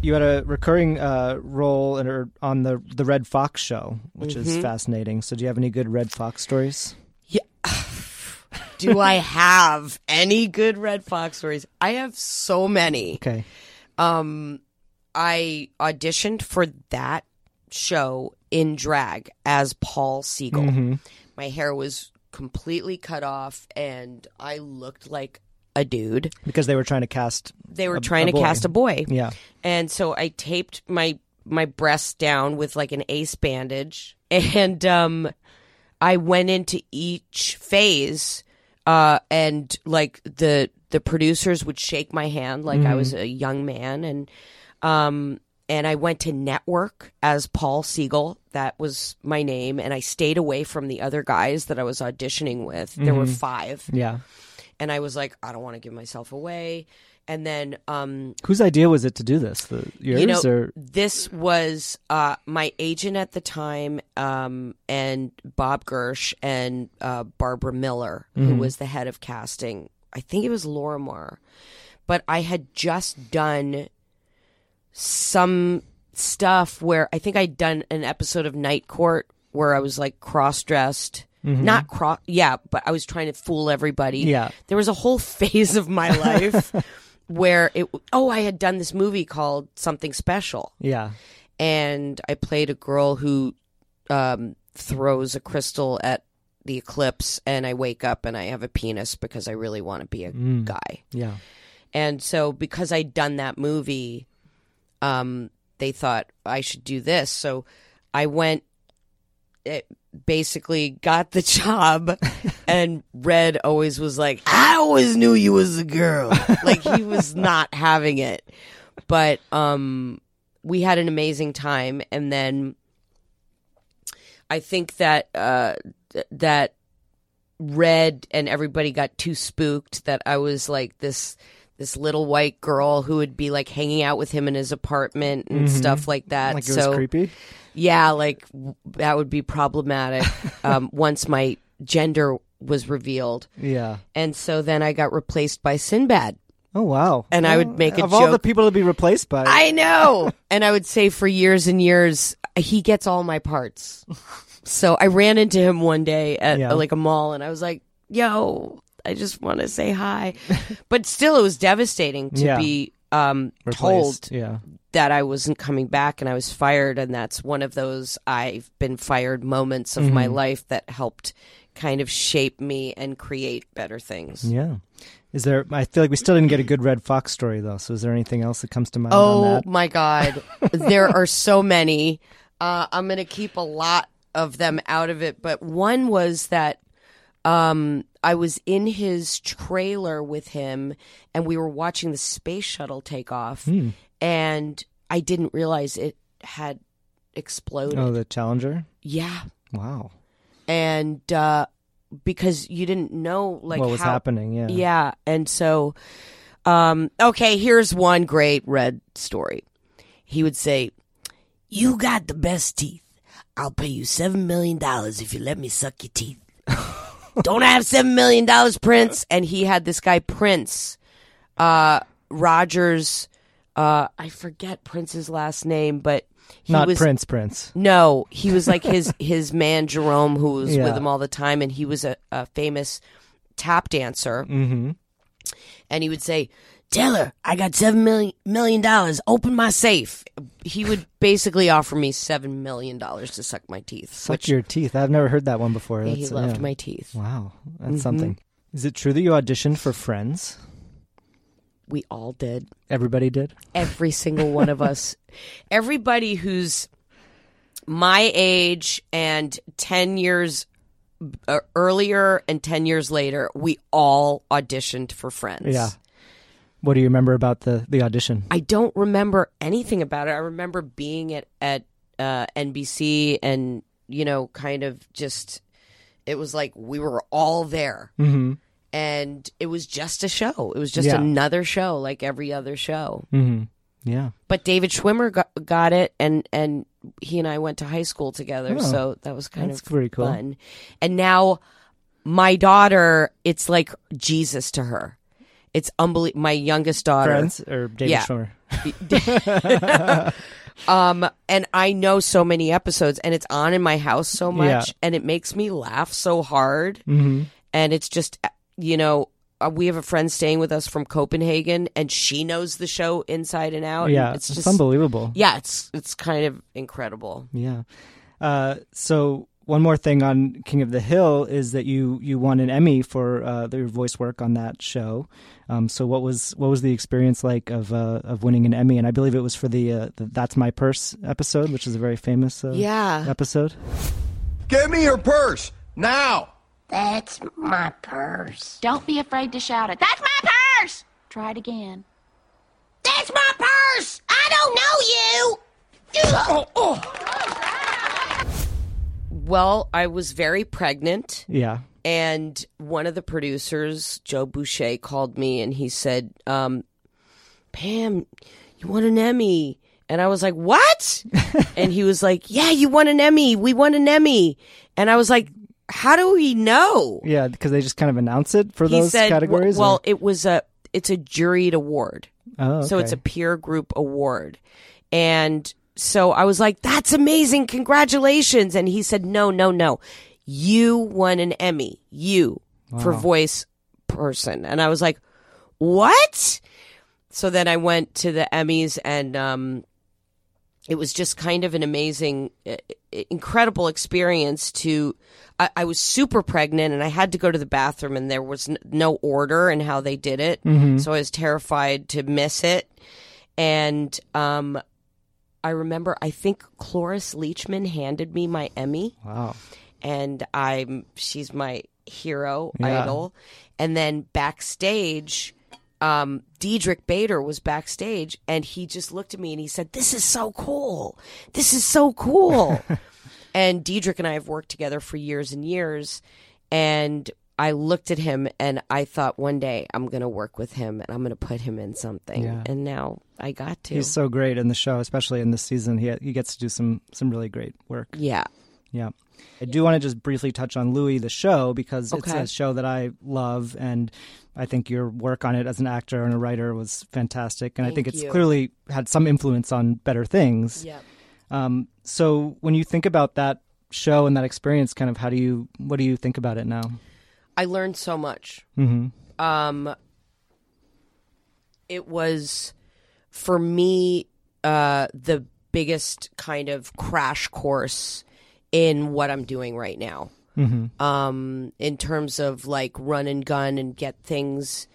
You had a recurring uh, role in, or on the the Redd Foxx show, which is fascinating. So, do you have any good Redd Foxx stories? Yeah.
do i have any good Redd Foxx stories i have so many
Okay.
um i auditioned for that show in drag as paul siegel
Mm-hmm.
my hair was completely cut off and i looked like a dude
Because they were trying to cast.
they were
A-
trying
a
to
boy.
cast a boy
Yeah.
and so I taped my my breasts down with like an ace bandage, and um, I went into each phase, uh, and like the the producers would shake my hand like I was a young man, and um, and I went to network as Paul Siegel. That was my name, and I stayed away from the other guys that I was auditioning with. There were five,
Yeah.
and I was like, I don't want to give myself away. And then um,
Whose idea was it to do this? The, yours
you know,
or
this was uh, my agent at the time, um, and Bob Gersh and uh, Barbara Miller, who was the head of casting. I think it was Laura Moore, but I had just done some stuff where I think I'd done an episode of Night Court where I was like cross dressed. Not cross, yeah, but I was trying to fool everybody.
Yeah.
there was a whole phase of my life where it. Oh, I had done this movie called Something Special,
yeah.
and I played a girl who um, throws a crystal at the eclipse and I wake up and I have a penis because I really want to be a guy.
Yeah.
And so because I'd done that movie, um, they thought I should do this. So I went, it basically got the job, and Redd always was like, I always knew you was a girl. like he was not having it. But um, we had an amazing time, and then I think that uh, th- that Redd and everybody got too spooked that I was like this this little white girl who would be like hanging out with him in his apartment and stuff like that.
Like it
so
was creepy.
yeah, like w- that would be problematic um, once my gender was revealed.
Yeah.
And so then I got replaced by Sinbad.
Oh wow.
And I would make a
of all the people to be replaced by.
I know. and I would say for years and years, he gets all my parts. So I ran into him one day at
Yeah.
like a mall and I was like, yo, I just want to say hi. but still, it was devastating to
Yeah.
be um,
Replaced,
told
Yeah.
that I wasn't coming back and I was fired. And that's one of those I've been fired moments of
Mm-hmm.
my life that helped kind of shape me and create better things.
Yeah. Is there? I feel like we still didn't get a good Redd Foxx story though. So is there anything else that comes to mind on
Oh
that?
my God. there are so many. Uh, I'm going to keep a lot of them out of it. But one was that um, I was in his trailer with him and we were watching the space shuttle take off.
Hmm.
And I didn't realize it had exploded.
Oh, the Challenger.
yeah.
Wow.
And uh, because you didn't know like
what was
how,
happening? Yeah.
Yeah. And so, um, okay, here's one great red story. He would say, You got the best teeth. I'll pay you $7 million if you let me suck your teeth. Don't have $7 million, Prince? And he had this guy, Prince, uh, Rogers, uh, I forget Prince's last name, but he
Not
was.
Prince. Prince.
No, he was like his his man Jerome, who was
Yeah.
with him all the time, and he was a, a famous tap dancer.
Mm-hmm.
And he would say, "Tell her I got seven million million dollars. Open my safe." He would basically offer me seven million dollars to suck my teeth.
Suck
which
your teeth. I've never heard that one before.
he
That's,
loved
yeah.
my teeth.
Wow, that's
Mhm.
something. Is it true that you auditioned for Friends?
We all did.
Everybody did.
Every single one of us. Everybody who's my age and 10 years uh, earlier and 10 years later, we all auditioned for Friends.
Yeah. What do you remember about the the audition?
I don't remember anything about it. I remember being at at uh, NBC and you know, kind of just it was like we were all there,
Mm-hmm.
and it was just a show. It was just
Yeah.
another show, like every other show.
Mm-hmm. Yeah.
But David Schwimmer got, got it, and and he and I went to high school together,
Oh,
so that was kind of
pretty cool.
fun. And now my daughter, it's like Jesus to her. It's unbelievable. My youngest daughter,
Friends or David
Yeah.
Schwimmer?
um, and I know so many episodes, and it's on in my house so much,
Yeah.
and it makes me laugh so hard.
Mm-hmm.
And it's just, you know, uh, we have a friend staying with us from Copenhagen, and she knows the show inside and out.
Yeah,
it's
it's
just
unbelievable.
Yeah, it's it's kind of incredible.
Yeah. Uh, so one more thing on King of the Hill is that you you won an Emmy for uh, your voice work on that show. Um, so what was what was the experience like of uh, of winning an Emmy? And I believe it was for the, uh, the "That's My Purse" episode, which is a very famous uh,
Yeah.
episode.
Give me your purse now.
That's my purse.
Don't be afraid to shout it. That's my purse! Try it again.
That's my purse. I don't know you.
Oh, oh.
Well, I was very pregnant,
Yeah.
and one of the producers, Joe Boucher, called me and he said, um, "Pam, you won an Emmy." And I was like, "What?" and he was like, "Yeah, you won an Emmy. We won an Emmy." And I was like, "How do we know?"
Yeah, because they just kind of announce it for
he
those
said,
categories.
"Well,
or-
it was a it's a juried award."
oh,
So it's a peer group award. And so I was like, that's amazing. Congratulations. And he said, no, no, no. You won an Emmy. You for voice person. And I was like, what? So then I went to the Emmys and, um, it was just kind of an amazing, uh, incredible experience to. I, I, was super pregnant and I had to go to the bathroom and there was no order in how they did it.
Mm-hmm.
So I was terrified to miss it. And um, I remember, I think Cloris Leachman handed me my Emmy.
Wow.
And I'm, she's my hero,
Yeah.
idol. And then backstage, um, Diedrich Bader was backstage and he just looked at me and he said, This is so cool. This is so cool. and Diedrich and I have worked together for years and years. And I looked at him and I thought one day I'm going to work with him and I'm going to put him in something.
Yeah.
And now I got to.
He's so great in the show, especially in this season. He he gets to do some some really great work.
yeah.
Yeah. I do want to just briefly touch on Louie the show because it's a show that I love and I think your work on it as an actor and a writer was fantastic and I think it's
you.
clearly had some influence on better things.
Yep.
Um, so when you think about that show and that experience kind of how do you what do you think about it now?
I learned so much.
Mhm.
Um, it was for me uh, the biggest kind of crash course in what I'm doing right now.
Mhm.
Um, in terms of like run and gun and get things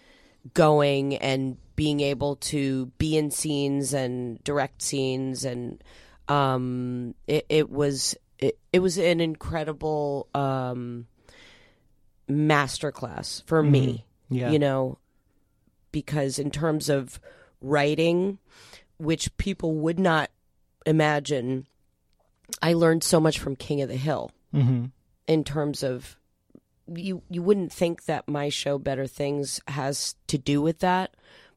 going and being able to be in scenes and direct scenes and um, it, it was it, it was an incredible um, masterclass for me.
Yeah.
You know, because in terms of writing, which people would not imagine, I learned so much from King of the Hill
Mhm.
in terms of you you wouldn't think that my show Better Things has to do with that,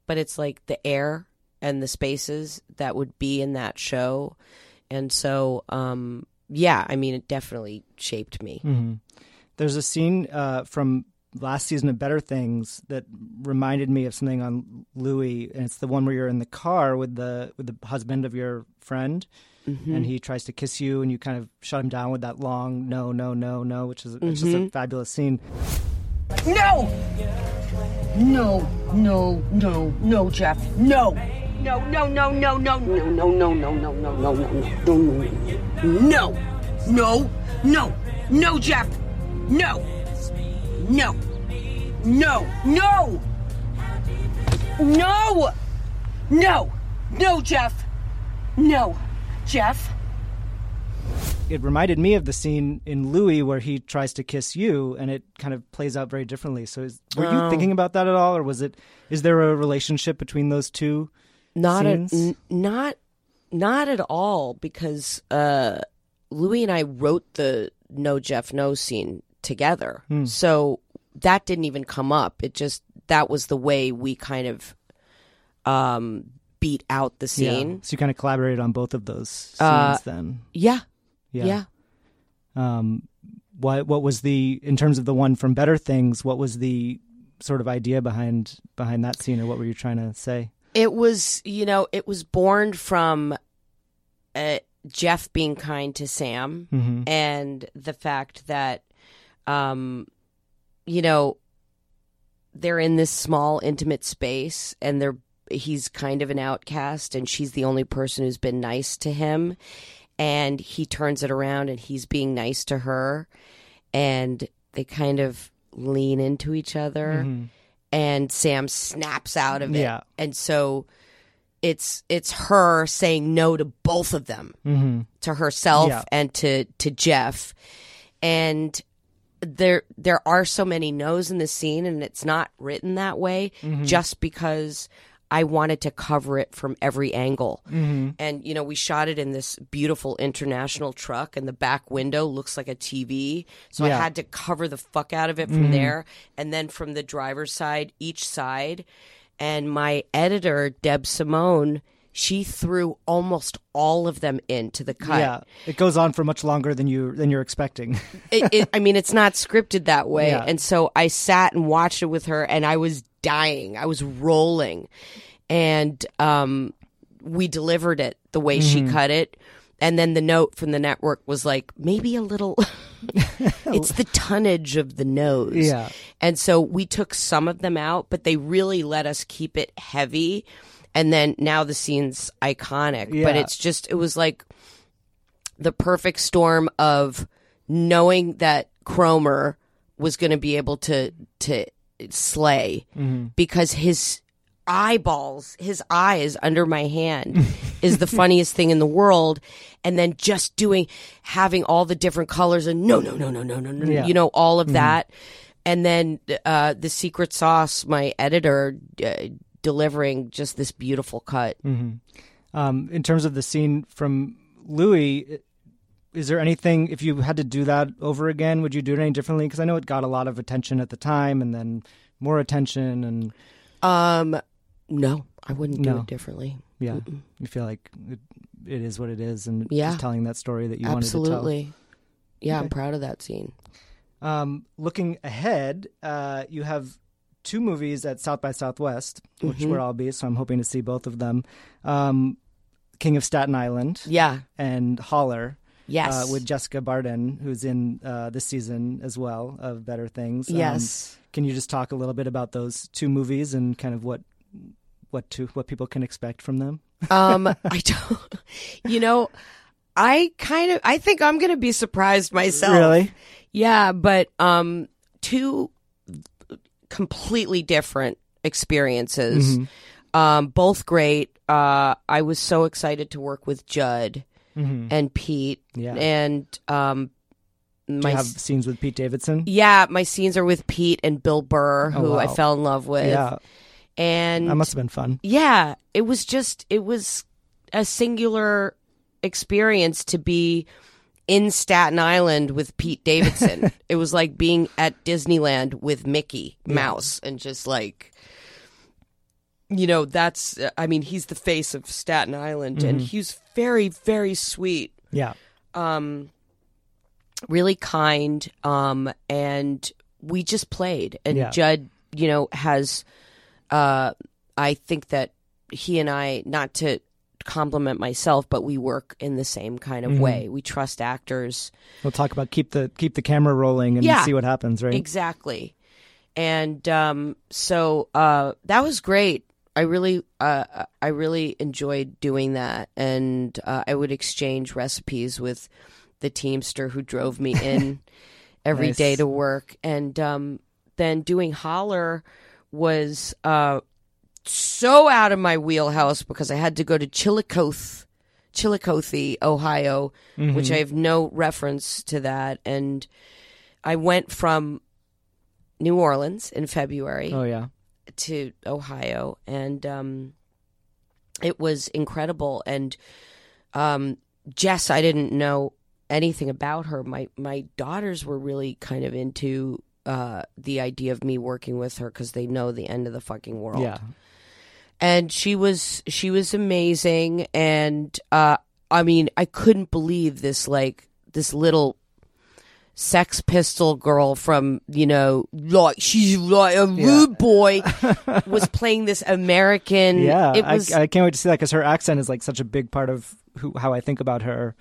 but it's like the air and the spaces that would be in that show. And so um yeah, I mean it definitely shaped me.
hmm There's a scene uh, from last season of Better Things that reminded me of something on Louie, and it's the one where you're in the car with the with the husband of your friend,
Mhm.
and he tries to kiss you, and you kind of shut him down with that long no, no, no, no, which is it's just a
Mhm.
fabulous scene.
No! No, no, no, no, Jeff. No, no, no, no. No! No, no, no, no, no, no, no, no, no, no, no, no, no, no, no, no, no, no, Jeff. No! No! No! No! No! No! No, Jeff! No! Jeff?
It reminded me of the scene in Louie where he tries to kiss you, and it kind of plays out very differently. So, is, were you
Oh.
thinking about that at all, or was it? Is there a relationship between those two?
not
scenes?
a, n- not not at all because uh Louis and I wrote the no Jeff no scene together.
Hmm.
So that didn't even come up. It just that was the way we kind of um beat out the
Yeah.
scene.
So you kind of collaborated on both of those scenes
Uh,
then.
Yeah.
Yeah.
Yeah.
Um, what what was the in terms of the one from Better Things? What was the sort of idea behind behind that scene, or what were you trying to say?
It was, you know, it was born from uh, Jeff being kind to Sam
Mhm.
and the fact that, um, you know, they're in this small, intimate space and they're he's kind of an outcast and she's the only person who's been nice to him and he turns it around and he's being nice to her and they kind of lean into each other
Mhm.
and Sam snaps out of it.
Yeah.
And so it's it's her saying no to both of them.
Mhm.
To herself
Yeah.
and to to Jeff. And there there are so many no's in the scene and it's not written that way
Mhm.
just because I wanted to cover it from every angle.
Mhm.
And you know, we shot it in this beautiful international truck and the back window looks like a TV. So
Yeah.
I had to cover the fuck out of it from
Mhm.
there and then from the driver's side each side. And my editor, Deb Simone, she threw almost all of them into the cut.
Yeah, it goes on for much longer than you than you're expecting.
it, it, I mean, it's not scripted that way.
Yeah.
And so I sat and watched it with her, and I was dying. I was rolling, and um, we delivered it the way she
Mhm.
cut it. And then the note from the network was like, maybe a little. it's the tonnage of the no's.
Yeah.
And so we took some of them out, but they really let us keep it heavy. And then now the scene's iconic. But it's just it was like the perfect storm of knowing that Cromer was going to be able to to slay
Mhm.
because his eyeballs, his eyes under my hand is the funniest thing in the world. And then just doing, having all the different colors and no, no, no, no, no, no, no,
Yeah.
you know, all of
Mhm.
that. And then uh, the secret sauce, my editor uh, delivering just this beautiful cut.
hmm Um, in terms of the scene from Louie, is there anything if you had to do that over again? Would you do it any differently? Because I know it got a lot of attention at the time, and then more attention, and
Um, no, I wouldn't do
No.
it differently.
yeah,
Mm-mm.
you feel like it, it is what it is, and
Yeah.
just telling that story that you wanted to tell.
Absolutely. Yeah, I'm proud of that scene.
Um, looking ahead, uh, you have two movies at South by Southwest, which
Mhm.
where I'll be. So I'm hoping to see both of them. Um, King of Staten Island,
Yeah.
and Holler,
Yes.
uh, with Jessica Barden, who's in uh, this season as well of Better Things. Um,
Yes.
can you just talk a little bit about those two movies and kind of what what to what people can expect from them?
Um, I don't. You know, I kind of. I think I'm going to be surprised myself.
Really?
Yeah, but um, two completely different experiences.
Mhm.
Um, both great. Uh, I was so excited to work with Judd
Mhm.
and Pete.
Yeah.
And um,
Do
my
you have scenes with Pete Davidson?
yeah, my scenes are with Pete and Bill Burr,
Oh,
who I fell in love with.
Yeah.
And
That must have been fun.
yeah, it was just it was a singular experience to be in Staten Island with Pete Davidson. it was like being at Disneyland with Mickey
Yeah.
Mouse and just like you know, that's I mean, he's the face of Staten Island and
Mhm.
he's very very sweet.
Yeah.
Um really kind um and we just played and
Yeah.
Judd, you know, has uh I think that he and I not to compliment myself, but we work in the same kind of
Mhm.
way. We trust actors.
We'll talk about keep the keep the camera rolling and
Yeah.
see what happens, right?
Exactly. And um, so uh, that was great. I really, uh, I really enjoyed doing that, and uh, I would exchange recipes with the teamster who drove me in every day
Nice.
to work, and um, then doing holler was uh, so out of my wheelhouse because I had to go to Chillicothe, Chillicothe, Ohio, which
Mhm.
I have no reference to that, and I went from New Orleans in February
Oh yeah.
to Ohio, and um, it was incredible. And um, Jess, I didn't know anything about her. My my daughters were really kind of into uh, the idea of me working with her because they know the end of the fucking world.
Yeah.
And she was she was amazing, and uh, I mean, I couldn't believe this like this little sex pistol girl from you know like she's like a rude boy was playing this american
Yeah,
it was
I, I can't wait to see that because her accent is like such a big part of who how I think about her.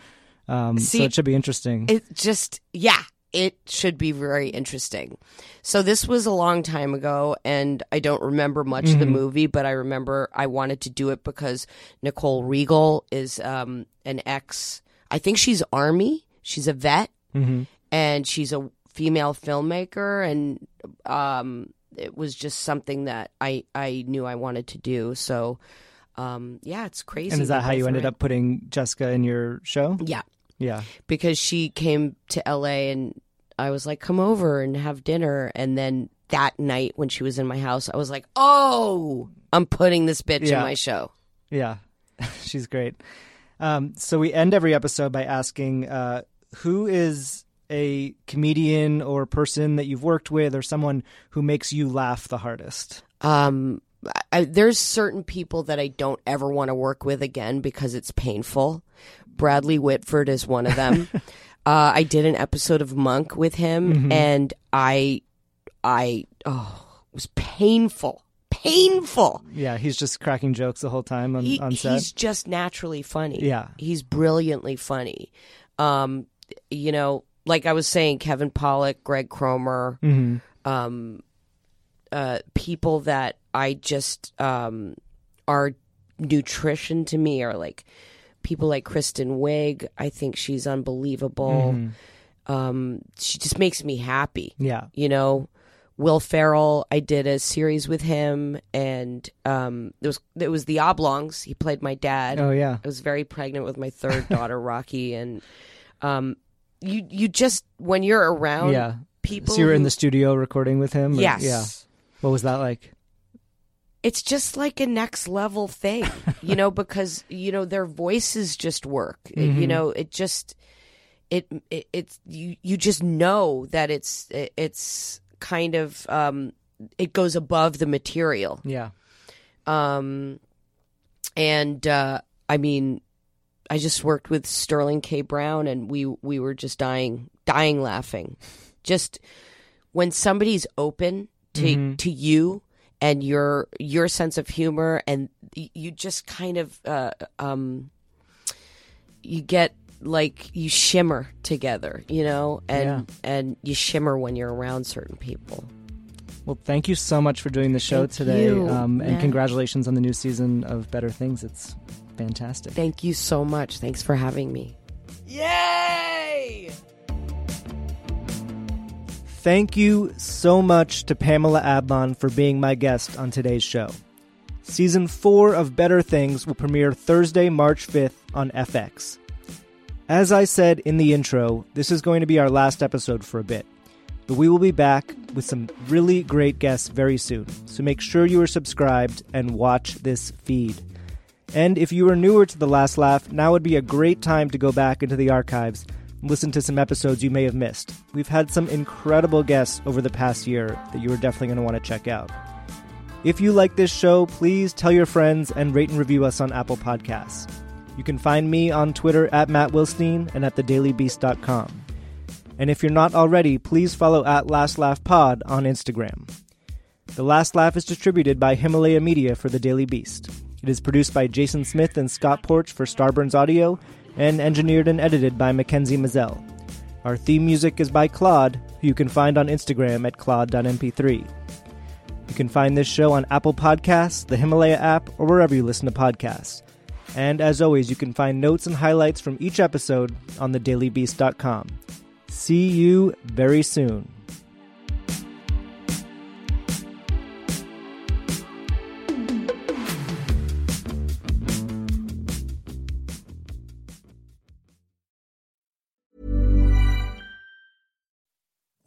Um,
See,
so it should be interesting.
it just yeah it should be very interesting so this was a long time ago and i don't remember much of the
Mhm.
movie but i remember i wanted to do it because nicole riegel is um an ex i think she's army she's a vet
Mhm.
and she's a female filmmaker and um it was just something that i i knew i wanted to do so um yeah it's crazy
And is that how you ended
are-
up putting Jessica in your show?
yeah
Yeah.
because she came to LA and I was like, come over and have dinner. And then that night when she was in my house, I was like, oh, I'm putting this bitch
Yeah.
in my show.
Yeah, she's great. Um, so we end every episode by asking uh, who is a comedian or person that you've worked with or someone who makes you laugh the hardest.
Um, I, there's certain people that I don't ever want to work with again because it's painful. Bradley Whitford is one of them. uh, I did an episode of Monk with him,
Mhm.
and I, I, oh, it was painful, painful.
Yeah, he's just cracking jokes the whole time on,
He-
on set.
He's just naturally funny.
Yeah.
He's brilliantly funny. Um, you know, like I was saying, Kevin Pollak, Greg Cromer,
Mhm.
um, uh, people that I just um, are nutrition to me are like people like Kristen Wiig. I think she's unbelievable.
Mhm.
Um, she just makes me happy.
Yeah.
You know, Will Ferrell. I did a series with him, and um, it was it was the Oblongs. He played my dad.
Oh, yeah.
I was very pregnant with my third daughter, Rocky, and um, you you just when you're around
yeah.
people,
So you were in the studio recording with him? or-
Yes.
Yeah. What was that like?
It's just like a next level thing, you know, because you know their voices just work. It- you know, it just it, it it's you you just know that it's it- it's kind of um it goes above the material.
Yeah.
Um and uh I mean I just worked with Sterling K Brown and we we were just dying dying laughing. Just when somebody's open to
Mhm.
to you and your your sense of humor and you just kind of uh um you get like you shimmer together, you know, and and you shimmer when you're around certain people.
Well, thank you so much for doing the show
Thank
today.
you,
um, and
Matt.
congratulations on the new season of Better Things. It's fantastic.
Thank you so much. Thanks for having me. Yay!
Thank you so much to Pamela Adlon for being my guest on today's show. Season 4 of Better Things will premiere Thursday, March 5th on FX. As I said in the intro, this is going to be our last episode for a bit, but we will be back with some really great guests very soon, so make sure you are subscribed and watch this feed. And if you are newer to The Last Laugh, now would be a great time to go back into the archives listen to some episodes you may have missed. We've had some incredible guests over the past year that you are definitely going to want to check out. If you like this show, please tell your friends and rate and review us on Apple Podcasts. You can find me on Twitter at Matt Wilstein and at thedailybeast.com. And if you're not already, please follow at Last Laugh Pod on Instagram. The Last Laugh is distributed by Himalaya Media for The Daily Beast. It is produced by Jason Smith and Scott Porch for Starburns Audio and engineered and edited by Mackenzie Mazzell. Our theme music is by Claude, who you can find on Instagram at claude.mp3. You can find this show on Apple Podcasts, the Himalaya app, or wherever you listen to podcasts. And as always, you can find notes and highlights from each episode on thedailybeast.com. See you very soon.